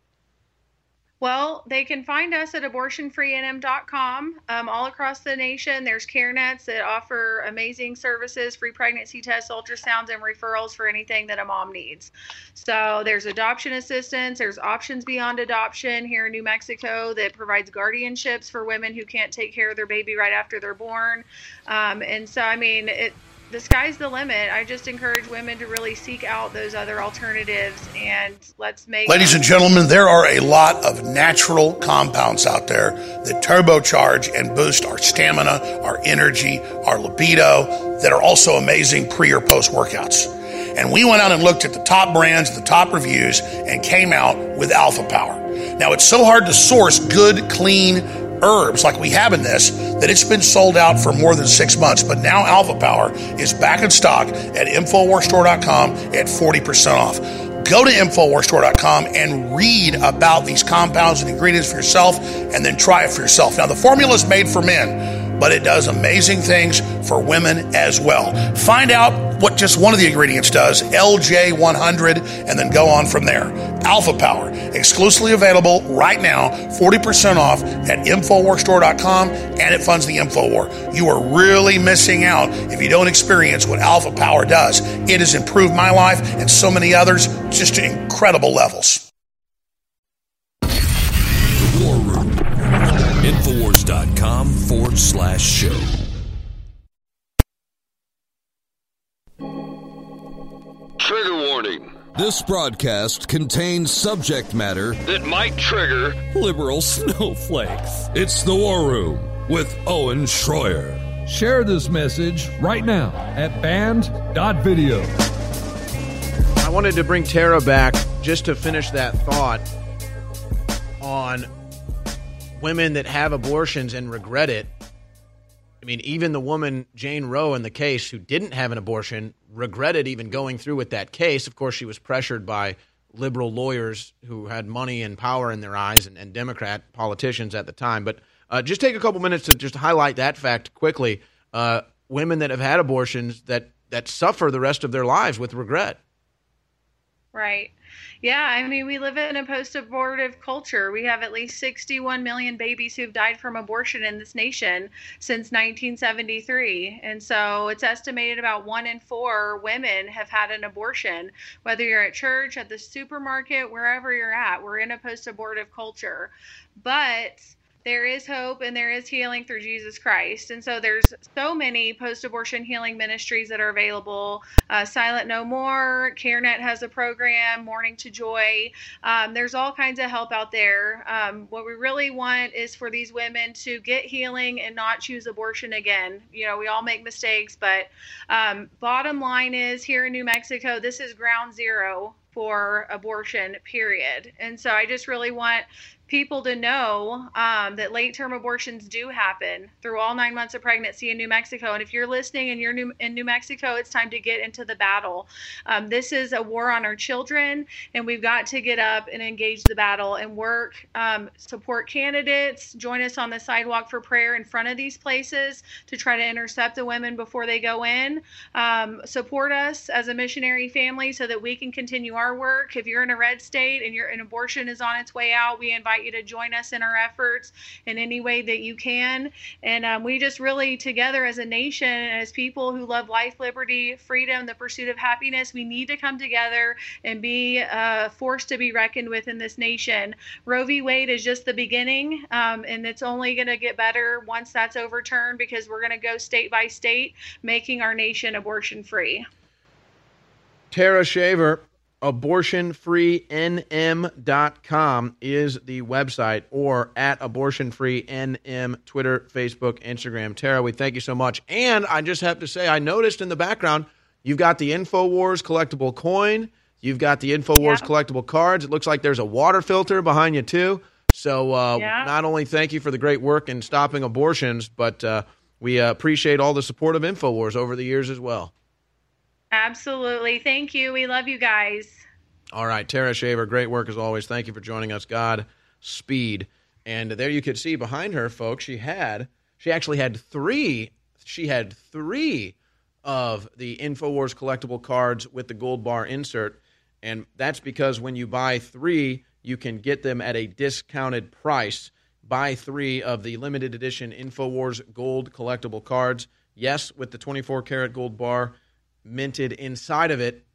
Well, they can find us at abortionfreenm.com. Um, all across the nation, there's care nets that offer amazing services, free pregnancy tests, ultrasounds, and referrals for anything that a mom needs. So there's adoption assistance, there's Options Beyond Adoption here in New Mexico that provides guardianships for women who can't take care of their baby right after they're born. Um, and so, I mean, it, the sky's the limit. I just encourage women to really seek out those other alternatives and let's make Ladies and gentlemen, there are a lot of natural compounds out there that turbocharge and boost our stamina, our energy, our libido, that are also amazing pre or post workouts. And we went out and looked at the top brands, the top reviews, and came out with Alpha Power. Now, it's so hard to source good, clean herbs like we have in this that it's been sold out for more than six months. But now Alpha Power is back in stock at InfoWarsStore.com at 40% off. Go to InfoWarsStore.com and read about these compounds and ingredients for yourself and then try it for yourself. Now, the formula is made for men, but it does amazing things for women as well. Find out what just one of the ingredients does, LJ100, and then go on from there. Alpha Power, exclusively available right now, 40% off at InfoWarsStore.com, and it funds the InfoWar. You are really missing out if you don't experience what Alpha Power does. It has improved my life and so many others just to incredible levels. The War Room. Infowars.com forward slash show. Trigger warning This broadcast contains subject matter that might trigger liberal snowflakes. It's the War Room with Owen Schroyer. Share this message right now at banned.video. I wanted to bring Tara back just to finish that thought on women that have abortions and regret it. I mean, even the woman, Jane Roe, in the case who didn't have an abortion, regretted even going through with that case. Of course, she was pressured by liberal lawyers who had money and power in their eyes and, and Democrat politicians at the time. But uh, just take a couple minutes to just highlight that fact quickly. Uh, women that have had abortions that, that suffer the rest of their lives with regret. Right. Yeah, I mean, we live in a post abortive culture. We have at least 61 million babies who've died from abortion in this nation since 1973. And so it's estimated about one in four women have had an abortion, whether you're at church, at the supermarket, wherever you're at. We're in a post abortive culture. But there is hope and there is healing through Jesus Christ. And so there's so many post-abortion healing ministries that are available. Uh, Silent No More, CareNet has a program, Morning to Joy. Um, there's all kinds of help out there. Um, what we really want is for these women to get healing and not choose abortion again. You know, we all make mistakes, but um, bottom line is here in New Mexico, this is ground zero for abortion, period. And so I just really want people to know um, that late term abortions do happen through all nine months of pregnancy in New Mexico. And if you're listening and you're new, in New Mexico, it's time to get into the battle. Um, this is a war on our children, and we've got to get up and engage the battle and work, um, support candidates, join us on the sidewalk for prayer in front of these places to try to intercept the women before they go in. Um, support us as a missionary family so that we can continue our work. If you're in a red state and your an abortion is on its way out, we invite you to join us in our efforts in any way that you can. And um, we just really, together as a nation, as people who love life, liberty, freedom, the pursuit of happiness, we need to come together and be a force to be reckoned with in this nation. Roe v. Wade is just the beginning, um, and it's only going to get better once that's overturned because we're going to go state by state, making our nation abortion free. Tara Shaver, abortionfreenm.com is the website or at abortionfreenm Twitter, Facebook, Instagram. Tara, we thank you so much. And I just have to say, I noticed in the background, you've got the InfoWars collectible coin. You've got the InfoWars Yeah. collectible cards. It looks like there's a water filter behind you, too. So uh, Yeah. not only thank you for the great work in stopping abortions, but uh, we uh, appreciate all the support of InfoWars over the years as well. Absolutely. Thank you. We love you guys. All right, Tara Shaver, great work as always. Thank you for joining us. God speed. And there you could see behind her, folks, she had she actually had three she had three of the InfoWars collectible cards with the gold bar insert. And that's because when you buy three, you can get them at a discounted price. Buy three of the limited edition InfoWars gold collectible cards. Yes, with the 24 karat gold bar minted inside of it.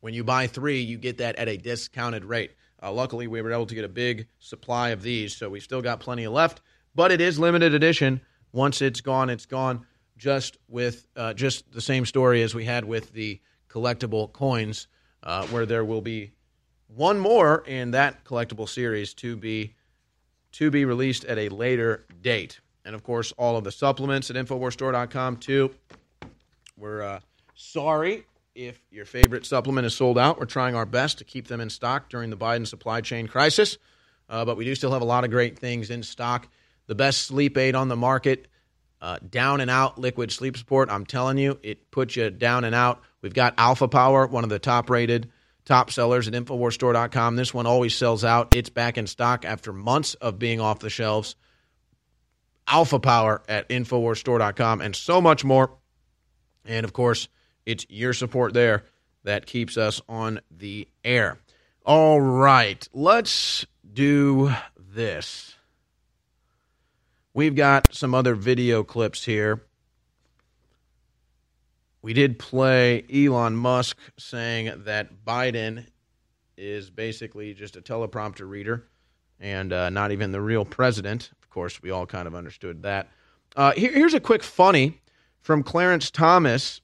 When you buy three, you get that at a discounted rate. Uh, luckily, we were able to get a big supply of these, so we still got plenty left. But it is limited edition. Once it's gone, it's gone. Just with uh, just the same story as we had with the collectible coins, uh, where there will be one more in that collectible series to be to be released at a later date. And of course, all of the supplements at InfoWarsStore.com too. We're uh, sorry if your favorite supplement is sold out. We're trying our best to keep them in stock during the Biden supply chain crisis, uh, but we do still have a lot of great things in stock. The best sleep aid on the market, uh, down and out liquid sleep support. I'm telling you, it puts you down and out. We've got Alpha Power, one of the top rated top sellers at InfoWarsStore.com. This one always sells out. It's back in stock after months of being off the shelves. Alpha Power at InfoWarsStore.com and so much more. And of course, it's your support there that keeps us on the air. All right, let's do this. We've got some other video clips here. We did play Elon Musk saying that Biden is basically just a teleprompter reader and uh, not even the real president. Of course, we all kind of understood that. Uh, here, here's a quick funny from Clarence Thomas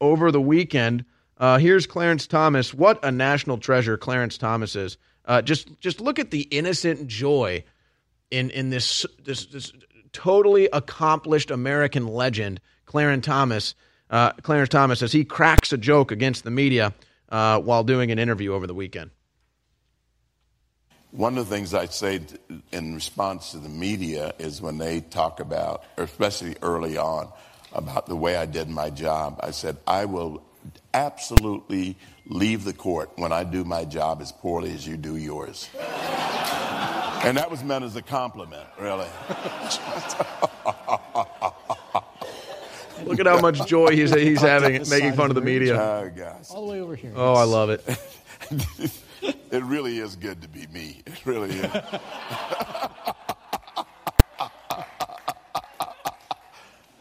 over the weekend. Uh, here's Clarence Thomas. What a national treasure Clarence Thomas is. Uh, just just look at the innocent joy in in this this, this totally accomplished American legend, Clarence Thomas. Uh, Clarence Thomas as he cracks a joke against the media uh, while doing an interview over the weekend. One of the things I say in response to the media is when they talk about, especially early on, about the way I did my job, I said, I will absolutely leave the court when I do my job as poorly as you do yours. and that was meant as a compliment, really. Look at how much joy he's he's having making fun of the media. Oh, gosh. All the way over here. Oh, I love it. It really is good to be me. It really is.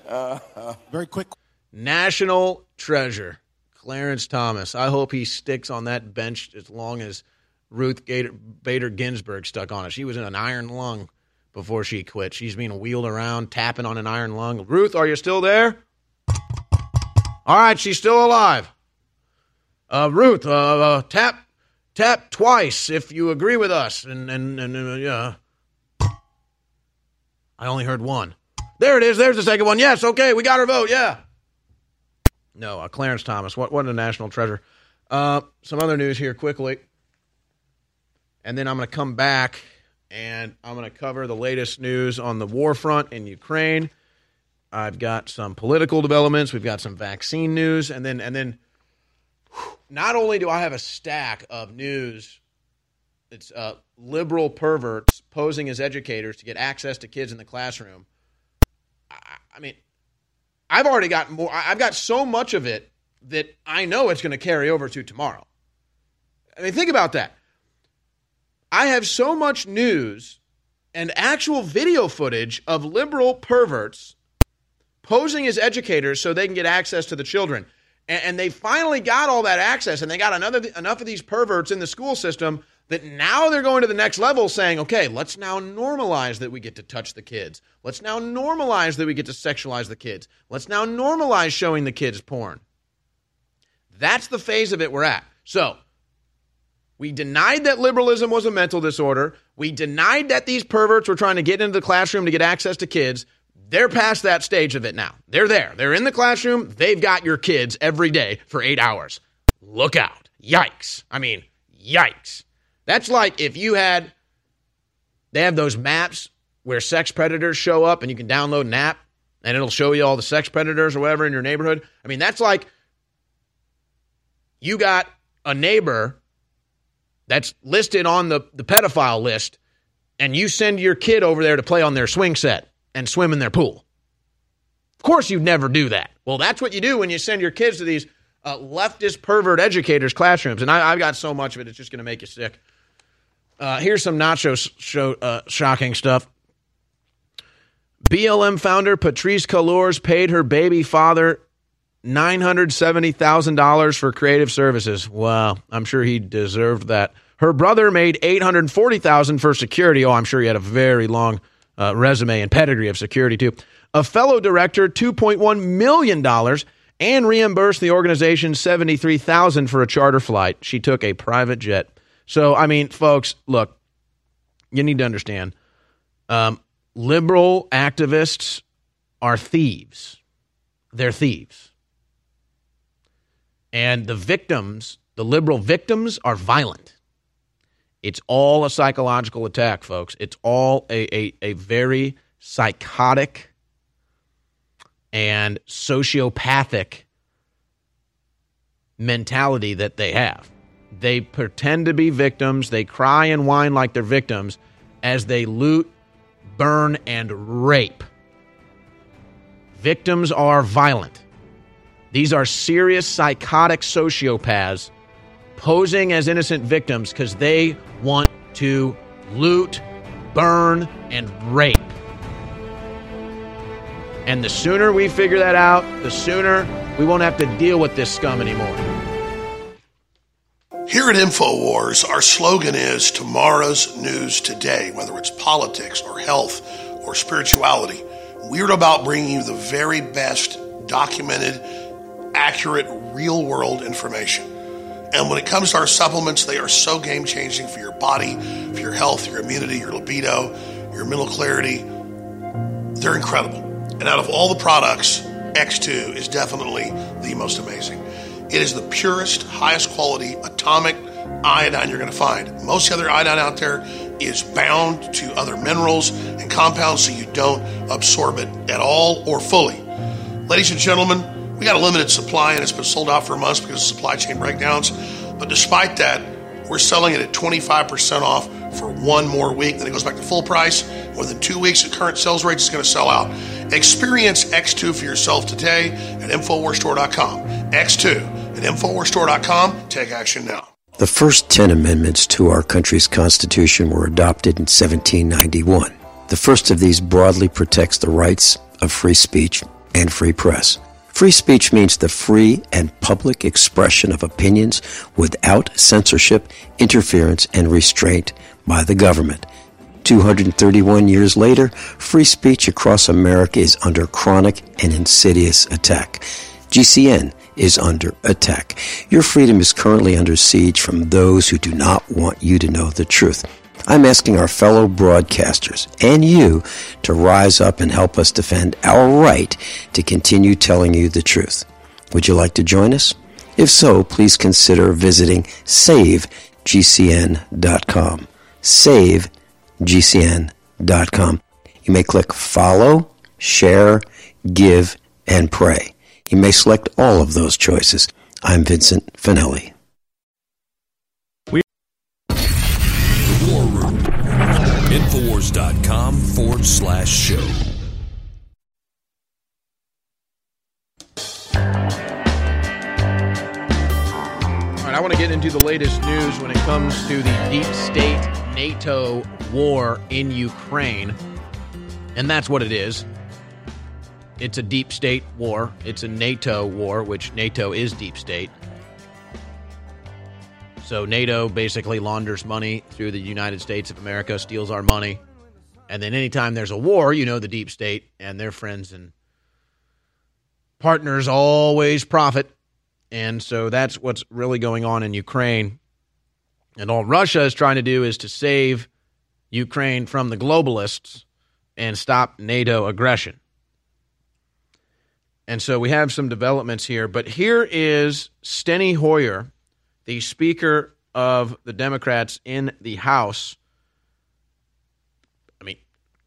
Very quick. National treasure, Clarence Thomas. I hope he sticks on that bench as long as Ruth Gator, Bader Ginsburg stuck on it. She was in an iron lung before she quit. She's being wheeled around, tapping on an iron lung. Ruth, are you still there? All right, she's still alive. Uh, Ruth, uh, uh, tap, tap twice if you agree with us. And and and uh, yeah, I only heard one. There it is. There's the second one. Yes. Okay, we got our vote. Yeah. No, uh, Clarence Thomas. What what a national treasure. Uh, some other news here quickly, and then I'm going to come back and I'm going to cover the latest news on the war front in Ukraine. I've got some political developments. We've got some vaccine news, and then and then. Not only do I have a stack of news, it's uh, liberal perverts posing as educators to get access to kids in the classroom. I, mean, I've already got more. I've got so much of it that I know it's going to carry over to tomorrow. I mean, think about that. I have so much news and actual video footage of liberal perverts posing as educators so they can get access to the children. And, and they finally got all that access, and they got another enough of these perverts in the school system that now they're going to the next level saying, okay, let's now normalize that we get to touch the kids. Let's now normalize that we get to sexualize the kids. Let's now normalize showing the kids porn. That's the phase of it we're at. So, we denied that liberalism was a mental disorder. We denied that these perverts were trying to get into the classroom to get access to kids. They're past that stage of it now. They're there. They're in the classroom. They've got your kids every day for eight hours. Look out. Yikes. I mean, yikes. That's like if you had, they have those maps where sex predators show up and you can download an app and it'll show you all the sex predators or whatever in your neighborhood. I mean, that's like you got a neighbor that's listed on the, the pedophile list and you send your kid over there to play on their swing set and swim in their pool. Of course, you'd never do that. Well, that's what you do when you send your kids to these uh, leftist pervert educators' classrooms. And I, have got so much of it, it's just going to make you sick. Uh, here's some so show, uh, shocking stuff. BLM founder Patrisse Cullors paid her baby father $970,000 for creative services. Wow, I'm sure he deserved that. Her brother made 840,000 for security. Oh, I'm sure he had a very long uh, resume and pedigree of security too. A fellow director 2.1 million dollars and reimbursed the organization 73,000 for a charter flight. She took a private jet. So, I mean, folks, look, you need to understand um, liberal activists are thieves. They're thieves. And the victims, the liberal victims, are violent. It's all a psychological attack, folks. It's all a, a, a very psychotic and sociopathic mentality that they have. They pretend to be victims. They cry and whine like they're victims as they loot, burn, and rape. Victims are violent. These are serious psychotic sociopaths posing as innocent victims because they want to loot, burn, and rape. And the sooner we figure that out, the sooner we won't have to deal with this scum anymore. Here at InfoWars, our slogan is tomorrow's news today, whether it's politics or health or spirituality. We're about bringing you the very best documented, accurate, real world information. And when it comes to our supplements, they are so game changing for your body, for your health, your immunity, your libido, your mental clarity. They're incredible. And out of all the products, X2 is definitely the most amazing. It is the purest, highest quality atomic iodine you're going to find. Most other iodine out there is bound to other minerals and compounds so you don't absorb it at all or fully. Ladies and gentlemen, we got a limited supply and it's been sold out for months because of supply chain breakdowns. But despite that, we're selling it at 25% off for one more week. Then it goes back to full price. Within two weeks, the current sales rate is going to sell out. Experience X2 for yourself today at InfoWarsStore.com. X2 at InfoWarsStore.com. Take action now. The first 10 amendments to our country's Constitution were adopted in 1791. The first of these broadly protects the rights of free speech and free press. Free speech means the free and public expression of opinions without censorship, interference, and restraint by the government. 231 years later, free speech across America is under chronic and insidious attack. GCN is under attack. Your freedom is currently under siege from those who do not want you to know the truth. I'm asking our fellow broadcasters and you to rise up and help us defend our right to continue telling you the truth. Would you like to join us? If so, please consider visiting savegcn.com. Savegcn.com. You may click follow, share, give, and pray. You may select all of those choices. I'm Vincent Finelli. War Room. Infowars.com forward slash show. All right, I want to get into the latest news when it comes to the deep state NATO war in Ukraine. And that's what it is. It's a deep state war. It's a NATO war, which NATO is deep state. So NATO basically launders money through the United States of America, steals our money. And then anytime there's a war, you know the deep state and their friends and partners always profit. And so that's what's really going on in Ukraine. And all Russia is trying to do is to save Ukraine from the globalists and stop NATO aggression. And so we have some developments here. But here is Steny Hoyer, the Speaker of the Democrats in the House. I mean,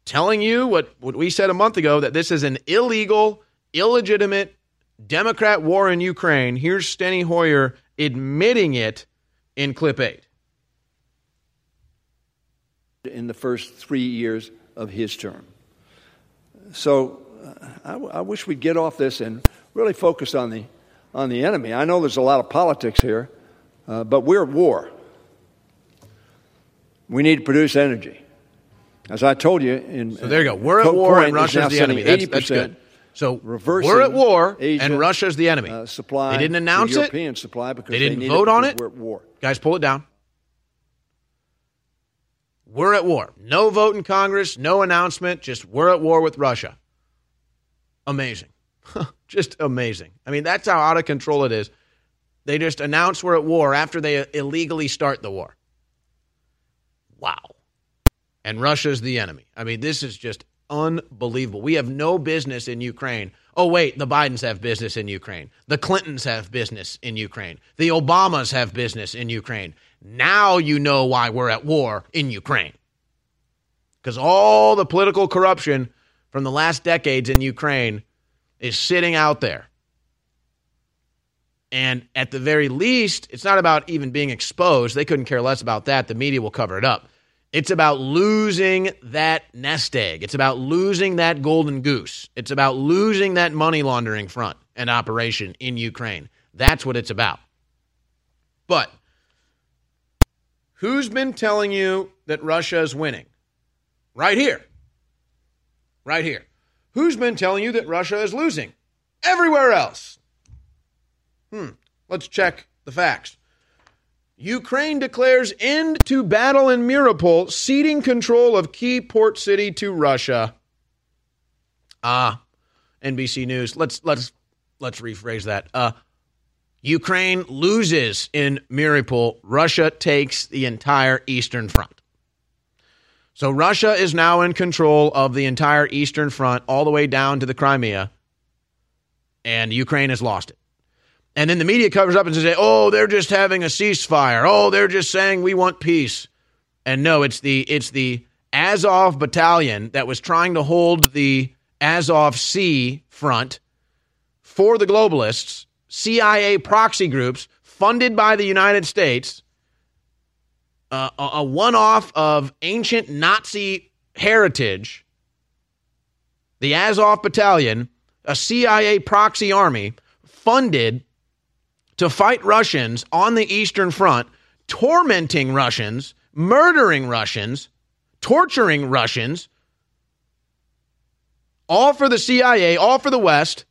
telling you what, what we said a month ago that this is an illegal, illegitimate Democrat war in Ukraine. Here's Steny Hoyer admitting it in clip eight. In the first three years of his term. So I, w- I wish we'd get off this and really focus on the, on the enemy. I know there's a lot of politics here, uh, but we're at war. We need to produce energy. As I told you, in So there you go. We're at war and Russia's the enemy. That's, that's 80% good. So we're at war Asia, and Russia's the enemy. uh, supply they didn't announce it. European supply because they they didn't need vote it on it. we're at war. Guys, pull it down. We're at war. No vote in Congress, no announcement, just we're at war with Russia. Amazing. just amazing. I mean, that's how out of control it is. They just announce we're at war after they illegally start the war. Wow. And Russia's the enemy. I mean, this is just unbelievable. We have no business in Ukraine. Oh, wait, the Bidens have business in Ukraine. The Clintons have business in Ukraine. The Obamas have business in Ukraine. Now you know why we're at war in Ukraine. Because all the political corruption from the last decades in Ukraine is sitting out there. And at the very least, it's not about even being exposed. They couldn't care less about that. The media will cover it up. It's about losing that nest egg. It's about losing that golden goose. It's about losing that money laundering front and operation in Ukraine. That's what it's about. But who's been telling you that Russia is winning? Right here. Right here. Who's been telling you that Russia is losing? Everywhere else. Hmm. Let's check the facts. Ukraine declares end to battle in Mariupol, ceding control of key port city to Russia. Ah, NBC News. Let's let's let's rephrase that. Uh, Ukraine loses in Mariupol. Russia takes the entire eastern front. So Russia is now in control of the entire eastern front, all the way down to the Crimea, and Ukraine has lost it. And then the media covers up and says, "Oh, they're just having a ceasefire. Oh, they're just saying we want peace." And no, it's the it's the Azov battalion that was trying to hold the Azov Sea front for the globalists, CIA proxy groups funded by the United States, uh, a, a one-off of ancient Nazi heritage. The Azov battalion, a CIA proxy army funded to fight Russians on the Eastern Front, tormenting Russians, murdering Russians, torturing Russians, all for the CIA, all for the West.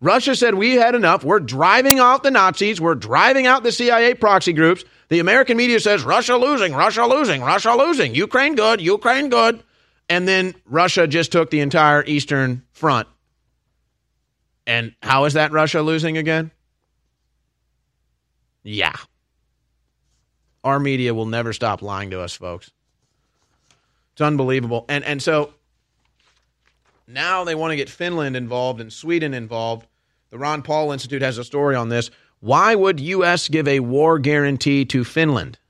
Russia said, We had enough. We're driving out the Nazis. We're driving out the CIA proxy groups. The American media says Russia losing, Russia losing, Russia losing, Ukraine good, Ukraine good. And then Russia just took the entire Eastern front. And how is that Russia losing again? Yeah. Our media will never stop lying to us, folks. It's unbelievable. And and so now they want to get Finland involved and Sweden involved. The Ron Paul Institute has a story on this. Why would US give a war guarantee to Finland?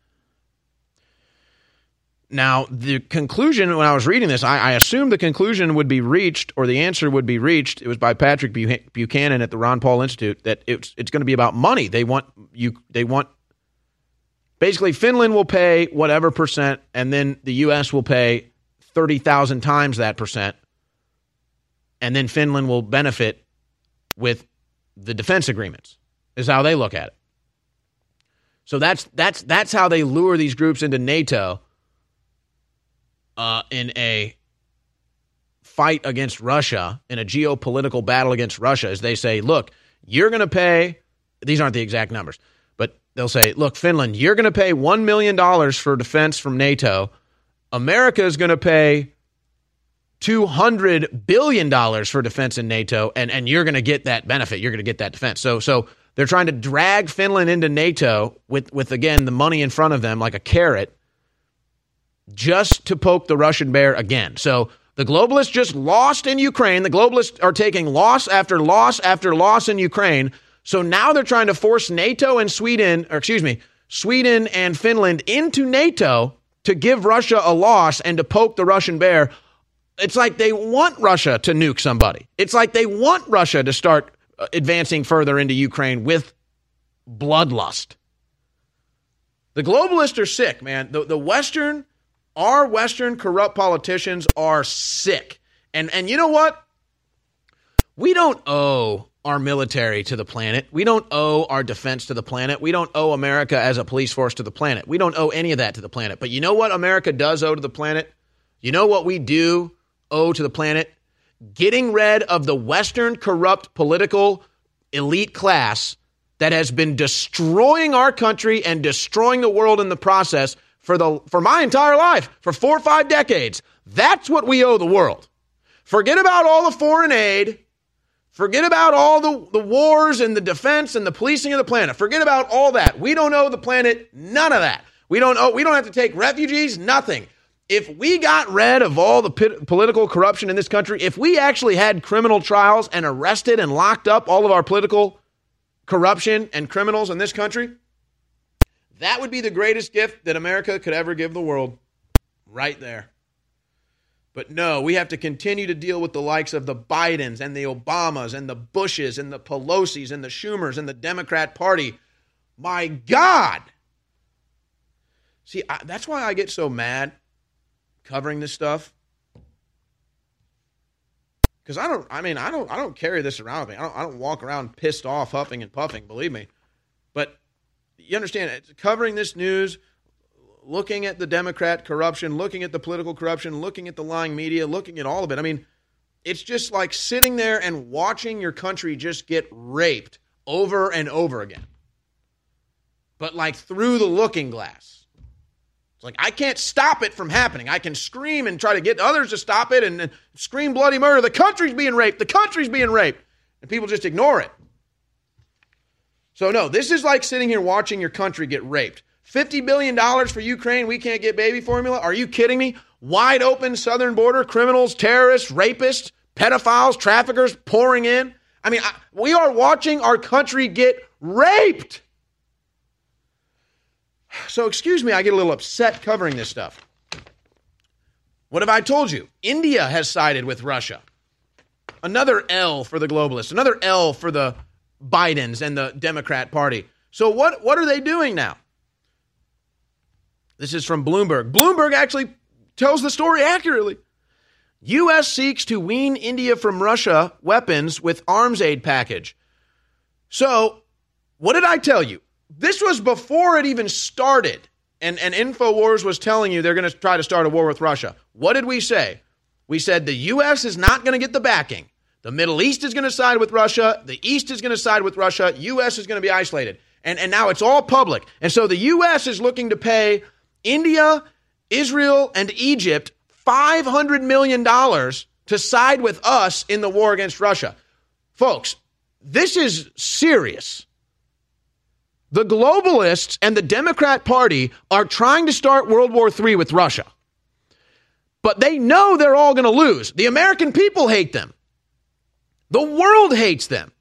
Now, the conclusion when I was reading this, I, I assumed the conclusion would be reached or the answer would be reached. It was by Patrick Buchanan at the Ron Paul Institute that it's it's going to be about money. They want you they want basically Finland will pay whatever percent and then the US will pay 30,000 times that percent. And then Finland will benefit with the defense agreements. Is how they look at it. So that's that's that's how they lure these groups into NATO uh, in a fight against Russia, in a geopolitical battle against Russia, is they say, look, you're going to pay, these aren't the exact numbers, but they'll say, look, Finland, you're going to pay $1 million for defense from NATO. America is going to pay $200 billion for defense in NATO, and, and you're going to get that benefit. You're going to get that defense. So, so they're trying to drag Finland into NATO with, with, again, the money in front of them like a carrot just to poke the Russian bear again. So the globalists just lost in Ukraine. The globalists are taking loss after loss after loss in Ukraine. So now they're trying to force NATO and Sweden, or excuse me, Sweden and Finland into NATO to give Russia a loss and to poke the Russian bear. It's like they want Russia to nuke somebody. It's like they want Russia to start Uh, advancing further into Ukraine with bloodlust. The globalists are sick, man. The, the Western our Western corrupt politicians are sick. And and you know what? We don't owe our military to the planet. We don't owe our defense to the planet. We don't owe America as a police force to the planet. We don't owe any of that to the planet. But you know what America does owe to the planet? You know what we do owe to the planet? Getting rid of the Western corrupt political elite class that has been destroying our country and destroying the world in the process for the for my entire life, for four or five decades. That's what we owe the world. Forget about all the foreign aid. Forget about all the, the wars and the defense and the policing of the planet. Forget about all that. We don't owe the planet none of that. We don't owe, we don't have to take refugees, nothing. If we got rid of all the political corruption in this country, if we actually had criminal trials and arrested and locked up all of our political corruption and criminals in this country, that would be the greatest gift that America could ever give the world. Right there. But no, we have to continue to deal with the likes of the Bidens and the Obamas and the Bushes and the Pelosi's and the Schumers and the Democrat Party. My God. See, I, that's why I get so mad covering this stuff. Because I don't, I mean, I don't, I don't carry this around with me. I don't, I don't walk around pissed off, huffing and puffing. Believe me. But you understand covering this news looking at the democrat corruption looking at the political corruption looking at the lying media looking at all of it i mean it's just like sitting there and watching your country just get raped over and over again but like through the looking glass it's like i can't stop it from happening i can scream and try to get others to stop it and, and scream bloody murder the country's being raped the country's being raped and people just ignore it so, no, this is like sitting here watching your country get raped. $50 billion for Ukraine, we can't get baby formula? Are you kidding me? Wide open southern border, criminals, terrorists, rapists, pedophiles, traffickers pouring in. I mean, I, we are watching our country get raped. So, excuse me, I get a little upset covering this stuff. What have I told you? India has sided with Russia. Another L for the globalists, another L for the Bidens and the Democrat Party. So what what are they doing now? This is from Bloomberg. Bloomberg actually tells the story accurately. US seeks to wean India from Russia weapons with arms aid package. So, what did I tell you? This was before it even started. And, and InfoWars was telling you they're going to try to start a war with Russia. What did we say? We said the U.S. is not going to get the backing. The Middle East is going to side with Russia. The East is going to side with Russia. U.S. is going to be isolated. And, and now it's all public. And so the U.S. is looking to pay India, Israel, and Egypt $500 million to side with us in the war against Russia. Folks, this is serious. The globalists and the Democrat Party are trying to start World War III with Russia. But they know they're all going to lose. The American people hate them. The world hates them.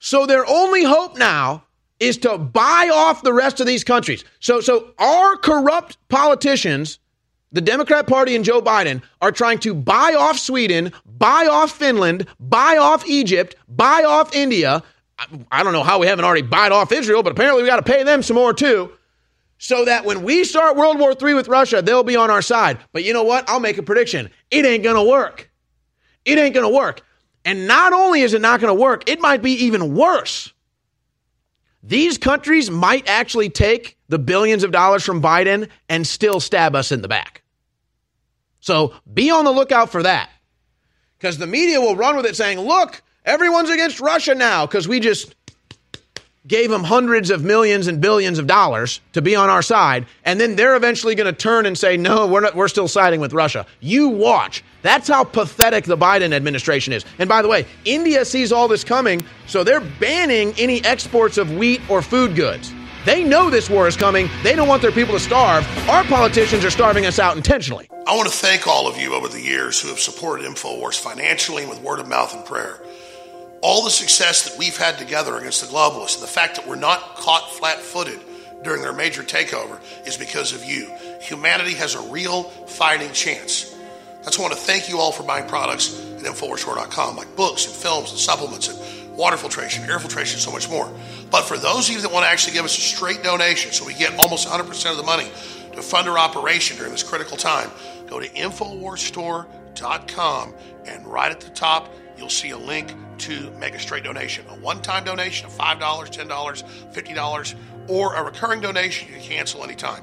So their only hope now is to buy off the rest of these countries. So so our corrupt politicians, the Democrat Party and Joe Biden are trying to buy off Sweden, buy off Finland, buy off Egypt, buy off India. I don't know how we haven't already bought off Israel, but apparently we got to pay them some more too. So that when we start World War III with Russia, they'll be on our side. But you know what? I'll make a prediction. It ain't going to work. It ain't going to work. And not only is it not going to work, it might be even worse. These countries might actually take the billions of dollars from Biden and still stab us in the back. So be on the lookout for that. Because the media will run with it saying, look, everyone's against Russia now because we just gave them hundreds of millions and billions of dollars to be on our side, and then they're eventually going to turn and say, "No, we're not, we're still siding with Russia." You watch. That's how pathetic the Biden administration is. And by the way, India sees all this coming, so they're banning any exports of wheat or food goods. They know this war is coming. They don't want their people to starve. Our politicians are starving us out intentionally. I want to thank all of you over the years who have supported InfoWars financially and with word of mouth and prayer all the success that we've had together against the globalists and the fact that we're not caught flat footed during their major takeover is because of you. Humanity has a real fighting chance. That's why I want to thank you all for buying products at InfoWarsStore.com, like books and films and supplements and water filtration, air filtration, so much more. But for those of you that want to actually give us a straight donation so we get almost 100% of the money to fund our operation during this critical time, go to InfoWarsStore.com and right at the top, you'll see a link to make a straight donation. A one time donation of $5, $10, $50, or a recurring donation you can cancel anytime.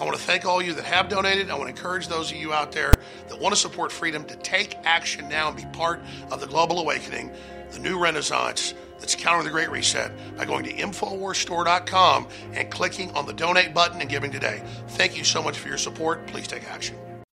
I want to thank all you that have donated. I want to encourage those of you out there that want to support freedom to take action now and be part of the global awakening, the new renaissance that's countering the Great Reset by going to InfoWarsStore.com and clicking on the donate button and giving today. Thank you so much for your support. Please take action.